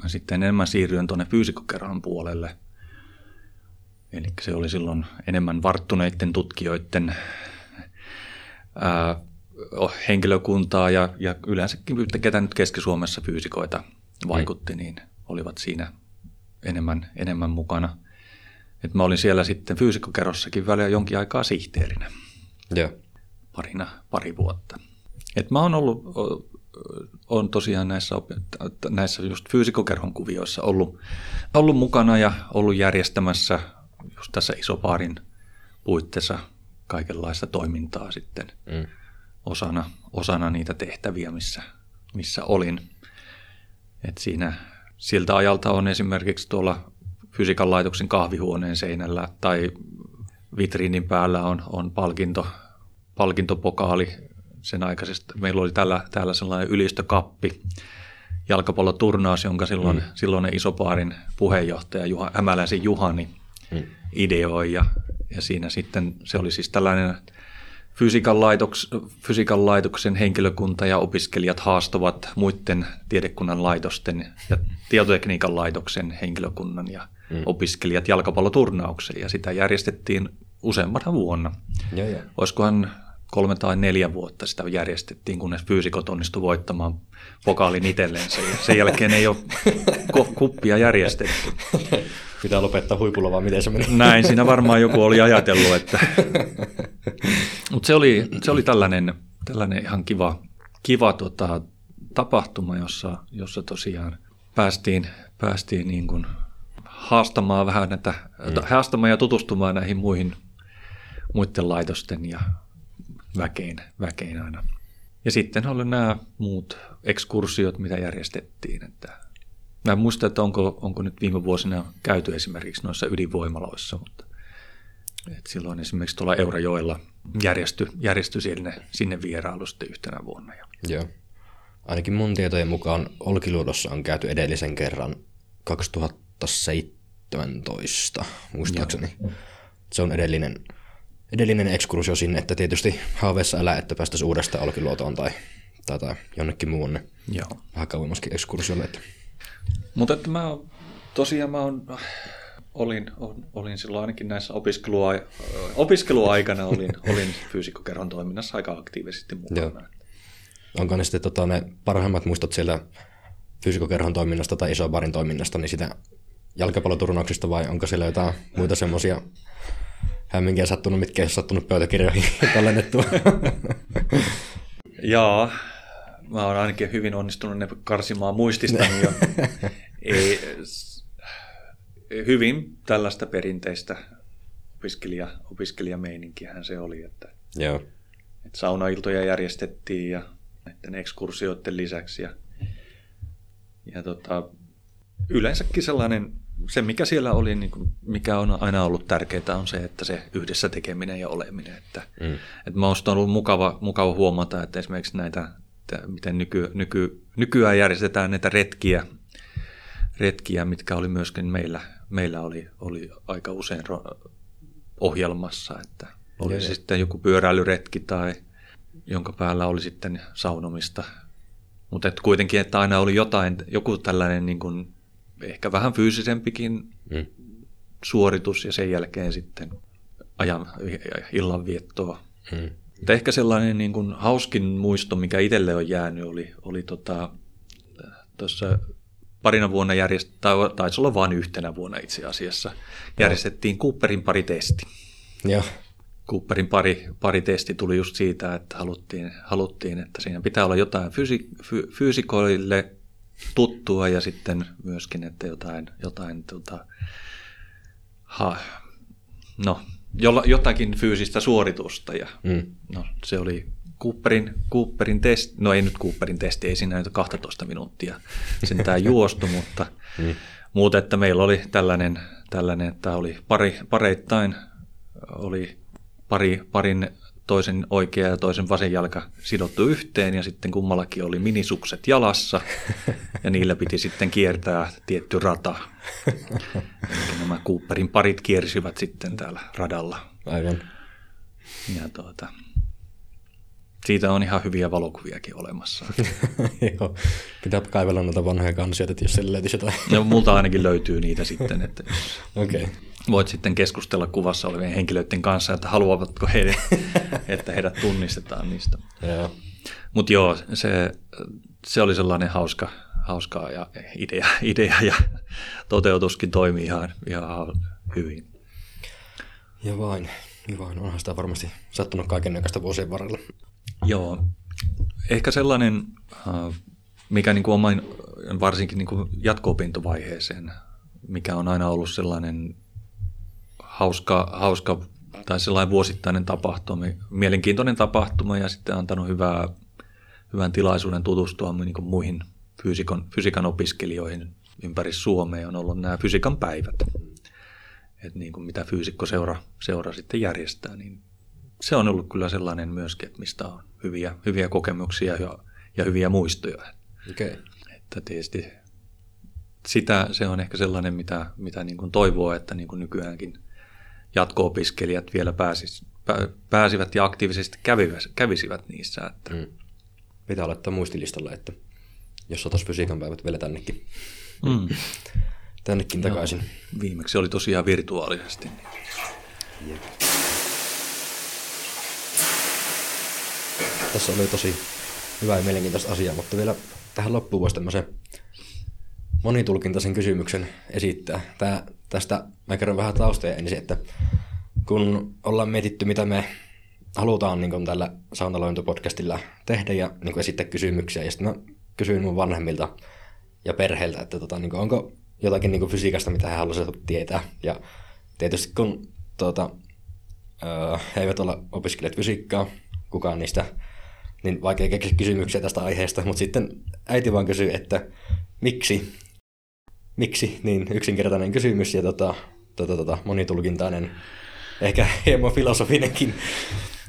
mä sitten enemmän siirryin tuonne fyysikkokerran puolelle. Eli se oli silloin enemmän varttuneiden tutkijoiden ää, henkilökuntaa ja, ja yleensäkin, ketä nyt Keski-Suomessa fyysikoita vaikutti, niin olivat siinä enemmän, enemmän mukana – et mä olin siellä sitten fyysikkokerrossakin välillä jonkin aikaa sihteerinä. Joo. Parina, pari vuotta. Et mä oon ollut, on tosiaan näissä, näissä just fyysikkokerhon kuvioissa ollut, ollut mukana ja ollut järjestämässä just tässä isopaarin puitteissa kaikenlaista toimintaa sitten mm. osana, osana niitä tehtäviä, missä, missä olin. Et siinä siltä ajalta on esimerkiksi tuolla fysiikan laitoksen kahvihuoneen seinällä tai vitriinin päällä on, on palkinto, palkintopokaali sen aikaisesta. Meillä oli täällä, täällä sellainen ylistökappi, jalkapalloturnaus, jonka silloin, mm. silloinen isopaarin puheenjohtaja Juha, Hämäläisen Juhani mm. ideoi ja, ja siinä sitten se oli siis tällainen fysiikan, laitoks, fysiikan laitoksen henkilökunta ja opiskelijat haastavat muiden tiedekunnan laitosten ja tietotekniikan laitoksen henkilökunnan ja mm. opiskelijat jalkapalloturnaukseen ja sitä järjestettiin useampana vuonna. Ja, ja. Olisikohan kolme tai neljä vuotta sitä järjestettiin, kunnes fyysikot onnistu voittamaan pokaalin itselleen. Sen jälkeen ei ole kuppia järjestetty. Pitää lopettaa huipulla vaan miten se meni. Näin, siinä varmaan joku oli ajatellut. Että... Mutta se oli, se oli tällainen, tällainen ihan kiva, kiva tota, tapahtuma, jossa, jossa tosiaan päästiin, päästiin niin kuin haastamaan vähän näitä, mm. haastamaan ja tutustumaan näihin muihin muiden laitosten ja väkein, väkein aina. Ja sitten oli nämä muut ekskursiot, mitä järjestettiin. Että mä en muista, että onko, onko nyt viime vuosina käyty esimerkiksi noissa ydinvoimaloissa, mutta että silloin esimerkiksi tuolla Eurajoella järjesty, järjesty sinne, sinne vierailu sitten yhtenä vuonna. Joo. Ainakin mun tietojen mukaan Olkiluodossa on käyty edellisen kerran 2000 2017, muistaakseni. Joo. Se on edellinen, edellinen ekskursio sinne, että tietysti haaveessa elää, että päästäisiin uudestaan Olkiluotoon tai, tai, tai jonnekin muunne. Joo. Vähän kauemmaskin ekskursiolle. Että. Mutta että mä tosiaan mä on, olin, olin silloin ainakin näissä opiskelua, opiskeluaikana olin, olin fyysikkokerhon toiminnassa aika aktiivisesti mukana. Joo. Onko ne sitten tota, ne parhaimmat muistot siellä fyysikkokerhon toiminnasta tai isobarin toiminnasta, niin sitä jalkapalloturnauksista vai onko siellä jotain muita semmoisia hämminkiä sattunut, mitkä ei ole sattunut pöytäkirjoihin tallennettua? Joo, mä oon ainakin hyvin onnistunut ne karsimaan muististani jo. ei, hyvin tällaista perinteistä opiskelija, opiskelijameininkiähän se oli, että, Joo. että saunailtoja järjestettiin ja näiden ekskursioiden lisäksi ja, ja tota, yleensäkin sellainen se, mikä siellä oli, niin kuin, mikä on aina ollut tärkeää, on se, että se yhdessä tekeminen ja oleminen. Että, mm. että mä on ollut mukava, mukava huomata, että esimerkiksi näitä, että miten nyky, nyky, nykyään järjestetään näitä retkiä, retkiä, mitkä oli myöskin meillä, meillä oli, oli aika usein ohjelmassa, että oli Jee. sitten joku pyöräilyretki tai jonka päällä oli sitten saunomista. Mutta kuitenkin, että aina oli jotain, joku tällainen niin kuin ehkä vähän fyysisempikin mm. suoritus ja sen jälkeen sitten ajan illanviettoa. Mm. Mutta ehkä sellainen niin kuin hauskin muisto, mikä itselle on jäänyt, oli, oli tota, tuossa parina vuonna järjest... tai taisi olla vain yhtenä vuonna itse asiassa, järjestettiin Cooperin pari testi. Joo. Cooperin pari, pari testi tuli just siitä, että haluttiin, haluttiin että siinä pitää olla jotain fysi, fy, fyysikoille tuttua ja sitten myöskin, että jotain, jotain tota, ha, no, jotakin fyysistä suoritusta. Ja, mm. no, se oli Cooperin, Cooperin testi, no ei nyt Cooperin testi, ei siinä nyt 12 minuuttia tämä juostu, mutta mm. muuta, että meillä oli tällainen, tällainen että oli pari, pareittain oli pari, parin toisen oikea ja toisen vasen jalka sidottu yhteen ja sitten kummallakin oli minisukset jalassa ja niillä piti sitten kiertää tietty rata. Eli nämä Cooperin parit kiersivät sitten täällä radalla. Aivan. Ja tuota, siitä on ihan hyviä valokuviakin olemassa. Joo, pitää kaivella noita vanhoja kansioita, jos siellä löytyisi jotain. no, multa ainakin löytyy niitä sitten. Että Okei. Okay voit sitten keskustella kuvassa olevien henkilöiden kanssa, että haluavatko he, että heidät tunnistetaan niistä. Mutta joo, se, se oli sellainen hauska, hauskaa ja idea, idea ja toteutuskin toimii ihan, ihan hyvin. Ja vain, ja vain. Onhan sitä varmasti sattunut kaiken näköistä vuosien varrella. Joo. Ehkä sellainen, äh, mikä niin kuin omain, varsinkin niin kuin jatko-opintovaiheeseen, mikä on aina ollut sellainen hauska, hauska tai sellainen vuosittainen tapahtuma, mielenkiintoinen tapahtuma ja sitten antanut hyvää, hyvän tilaisuuden tutustua niin muihin fysiikan, fysiikan opiskelijoihin ympäri Suomea on ollut nämä fysiikan päivät. Että niin kuin mitä fyysikkoseura seura sitten järjestää, niin se on ollut kyllä sellainen myöskin, että mistä on hyviä, hyviä kokemuksia ja, ja hyviä muistoja. Okay. Että tietysti sitä, se on ehkä sellainen, mitä, mitä niin kuin toivoo, että niin kuin nykyäänkin – jatko-opiskelijat vielä pääsis, pääsivät ja aktiivisesti kävisivät niissä. Että. Mm. Pitää laittaa muistilistalle, että jos otas fysiikan päivät vielä tännekin. Mm. tännekin takaisin. No, viimeksi oli tosiaan virtuaalisesti. Niin. Tässä oli tosi hyvä ja mielenkiintoista asiaa, mutta vielä tähän loppuun voisi tämmöisen monitulkintaisen kysymyksen esittää. Tää, tästä mä kerron vähän taustoja ensin, että kun ollaan mietitty, mitä me halutaan niin tällä Soundalointopodcastilla tehdä ja niin esittää kysymyksiä, ja sitten mä kysyin mun vanhemmilta ja perheeltä, että tota, niin kuin, onko jotakin niin fysiikasta, mitä he haluaisivat tietää. Ja tietysti kun tuota, öö, he eivät ole opiskelijat fysiikkaa, kukaan niistä, niin vaikea keksiä kysymyksiä tästä aiheesta, mutta sitten äiti vaan kysyi, että miksi miksi, niin yksinkertainen kysymys ja tota, tota, tota, monitulkintainen, ehkä hieman filosofinenkin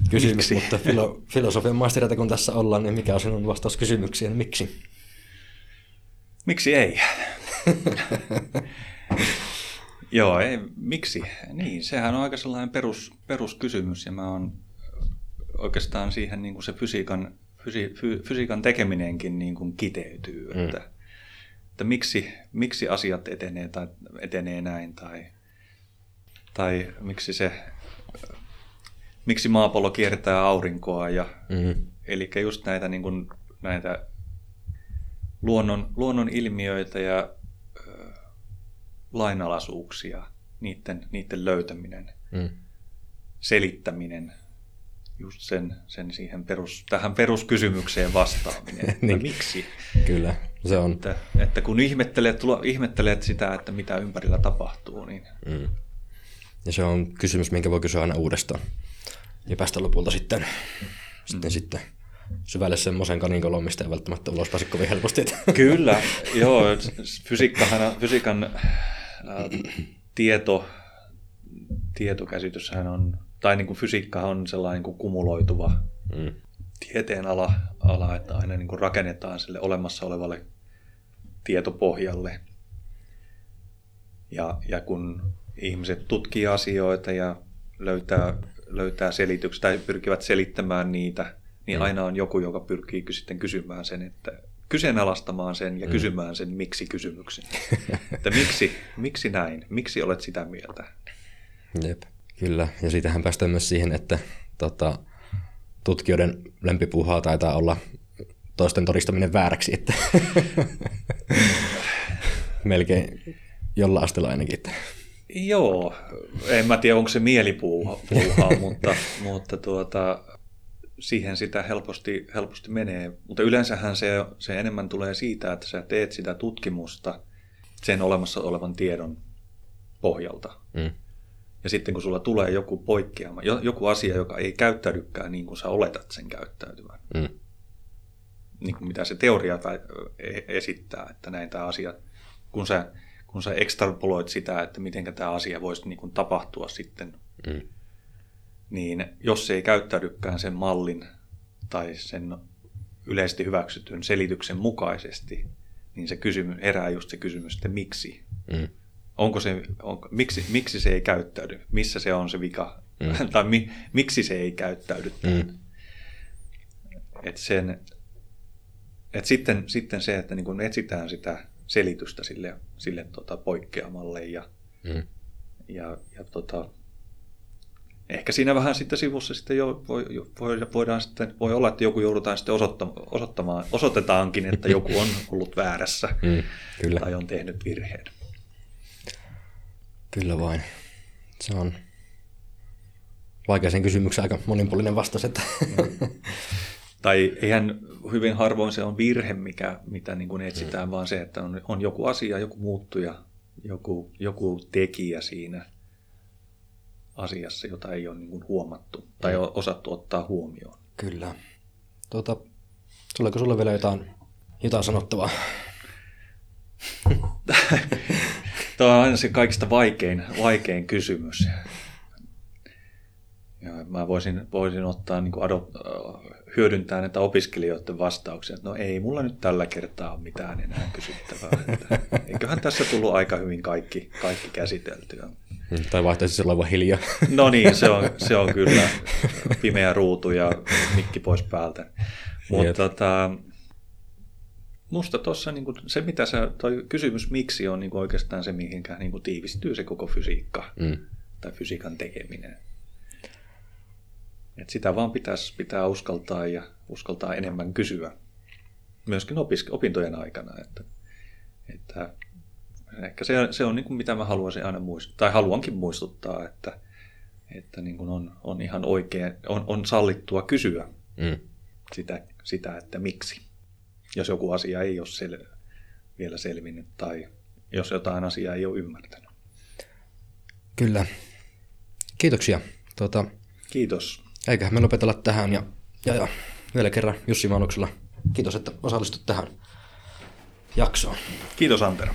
kysymys, miksi? mutta filo, filosofian maistereita kun tässä ollaan, niin mikä on sinun vastaus kysymykseen, miksi? Miksi ei? Joo, ei, miksi? Niin, sehän on aika sellainen perus, peruskysymys ja mä oon oikeastaan siihen niin kuin se fysiikan, fysi, fy, fysiikan tekeminenkin niin kuin kiteytyy, mm. että että miksi, miksi asiat etenee tai etenee näin tai, tai miksi se miksi maapallo kiertää aurinkoa ja mm-hmm. eli just näitä, niin kuin, näitä luonnon, luonnon ilmiöitä ja ö, lainalaisuuksia, niiden, niiden löytäminen, mm. selittäminen, just sen, sen siihen perus, tähän peruskysymykseen vastaaminen, niin, miksi. Kyllä. Se on. Että, että kun ihmettelet, tulo, ihmettelet sitä, että mitä ympärillä tapahtuu, niin... Mm. Ja se on kysymys, minkä voi kysyä aina uudestaan. Ja päästä lopulta sitten, mm. sitten, sitten syvälle semmoisen kanikolon, mistä ei välttämättä ulos pääse kovin helposti. Kyllä, joo. Fysiikkahan, fysiikan tieto, tietokäsityshän on, tai niin kuin fysiikka on sellainen niin kuin kumuloituva mm. Tieteen ala, ala, että aina niin kuin rakennetaan sille olemassa olevalle tietopohjalle. Ja, ja kun ihmiset tutkii asioita ja löytää, löytää selityksiä tai pyrkivät selittämään niitä, niin mm. aina on joku, joka pyrkii sitten kysymään sen, että kyseenalaistamaan sen ja mm. kysymään sen miksi-kysymyksen. että miksi, miksi näin? Miksi olet sitä mieltä? Jep, kyllä. Ja siitähän päästään myös siihen, että tota, tutkijoiden lempipuhaa taitaa olla toisten todistaminen vääräksi, että melkein jolla asteella ainakin. Että. Joo, en mä tiedä onko se mielipuuhaa, mutta, mutta tuota, siihen sitä helposti, helposti menee. Mutta yleensähän se, se enemmän tulee siitä, että sä teet sitä tutkimusta sen olemassa olevan tiedon pohjalta. Mm. Ja sitten kun sulla tulee joku poikkeama, joku asia, joka ei käyttäydykään niin kuin sä oletat sen käyttäytyvän, mm. niin kuin mitä se teoria e-, esittää, että näin tämä asia, kun sä, kun sä ekstrapoloit sitä, että miten tämä asia voisi niin kuin tapahtua sitten mm niin jos se ei käyttäydykään sen mallin tai sen yleisesti hyväksytyn selityksen mukaisesti, niin se kysymys, herää just se kysymys, että miksi? Mm. Onko se, on, miksi, miksi se ei käyttäydy? Missä se on se vika? Mm. tai mi, miksi se ei käyttäydy? Mm. Et sen, et sitten, sitten se, että niin kun etsitään sitä selitystä sille, sille tota poikkeamalle ja, mm. ja, ja tota, ehkä siinä vähän sitten sivussa sitten jo voi, voi, voidaan sitten, voi olla, että joku joudutaan sitten osoittamaan, osoittamaan, osoitetaankin, että joku on ollut väärässä mm, kyllä. tai on tehnyt virheen. Kyllä vain. Se on vaikeaseen kysymykseen aika monipuolinen vastaus. Että. Mm. tai eihän hyvin harvoin se on virhe, mikä, mitä niin kuin etsitään, mm. vaan se, että on, on joku asia, joku muuttuja, joku, joku tekijä siinä – asiassa, jota ei ole niin kuin huomattu tai mm. osattu ottaa huomioon. Kyllä. Tuota, tuleeko sulle vielä jotain, jotain sanottavaa? Tämä on aina se kaikista vaikein, vaikein kysymys. Ja mä voisin, voisin ottaa, niin kuin adop, hyödyntää näitä opiskelijoiden vastauksia, että no ei mulla nyt tällä kertaa ole mitään enää kysyttävää. Että eiköhän tässä tullut aika hyvin kaikki, kaikki käsiteltyä. Tai vaihtaisi se vaan hiljaa. No niin, se on, se on kyllä pimeä ruutu ja mikki pois päältä. Mutta tota, musta tuossa niin se, mitä sä, toi kysymys miksi on niin oikeastaan se, mihinkä niin tiivistyy se koko fysiikka mm. tai fysiikan tekeminen. Et sitä vaan pitäisi pitää uskaltaa ja uskaltaa enemmän kysyä myöskin opisk- opintojen aikana. Että, että ehkä se, se on niin kuin mitä mä haluaisin aina muistuttaa, tai haluankin muistuttaa, että, että niin kuin on, on ihan oikein, on, on sallittua kysyä mm. sitä, sitä, että miksi. Jos joku asia ei ole sel, vielä selvinnyt tai jos jotain asiaa ei ole ymmärtänyt. Kyllä. Kiitoksia. Tuota, Kiitos. Eiköhän me lopetella tähän ja, ja, ja vielä kerran Jussi Manuksella. Kiitos, että osallistut tähän jaksoon. Kiitos Antero.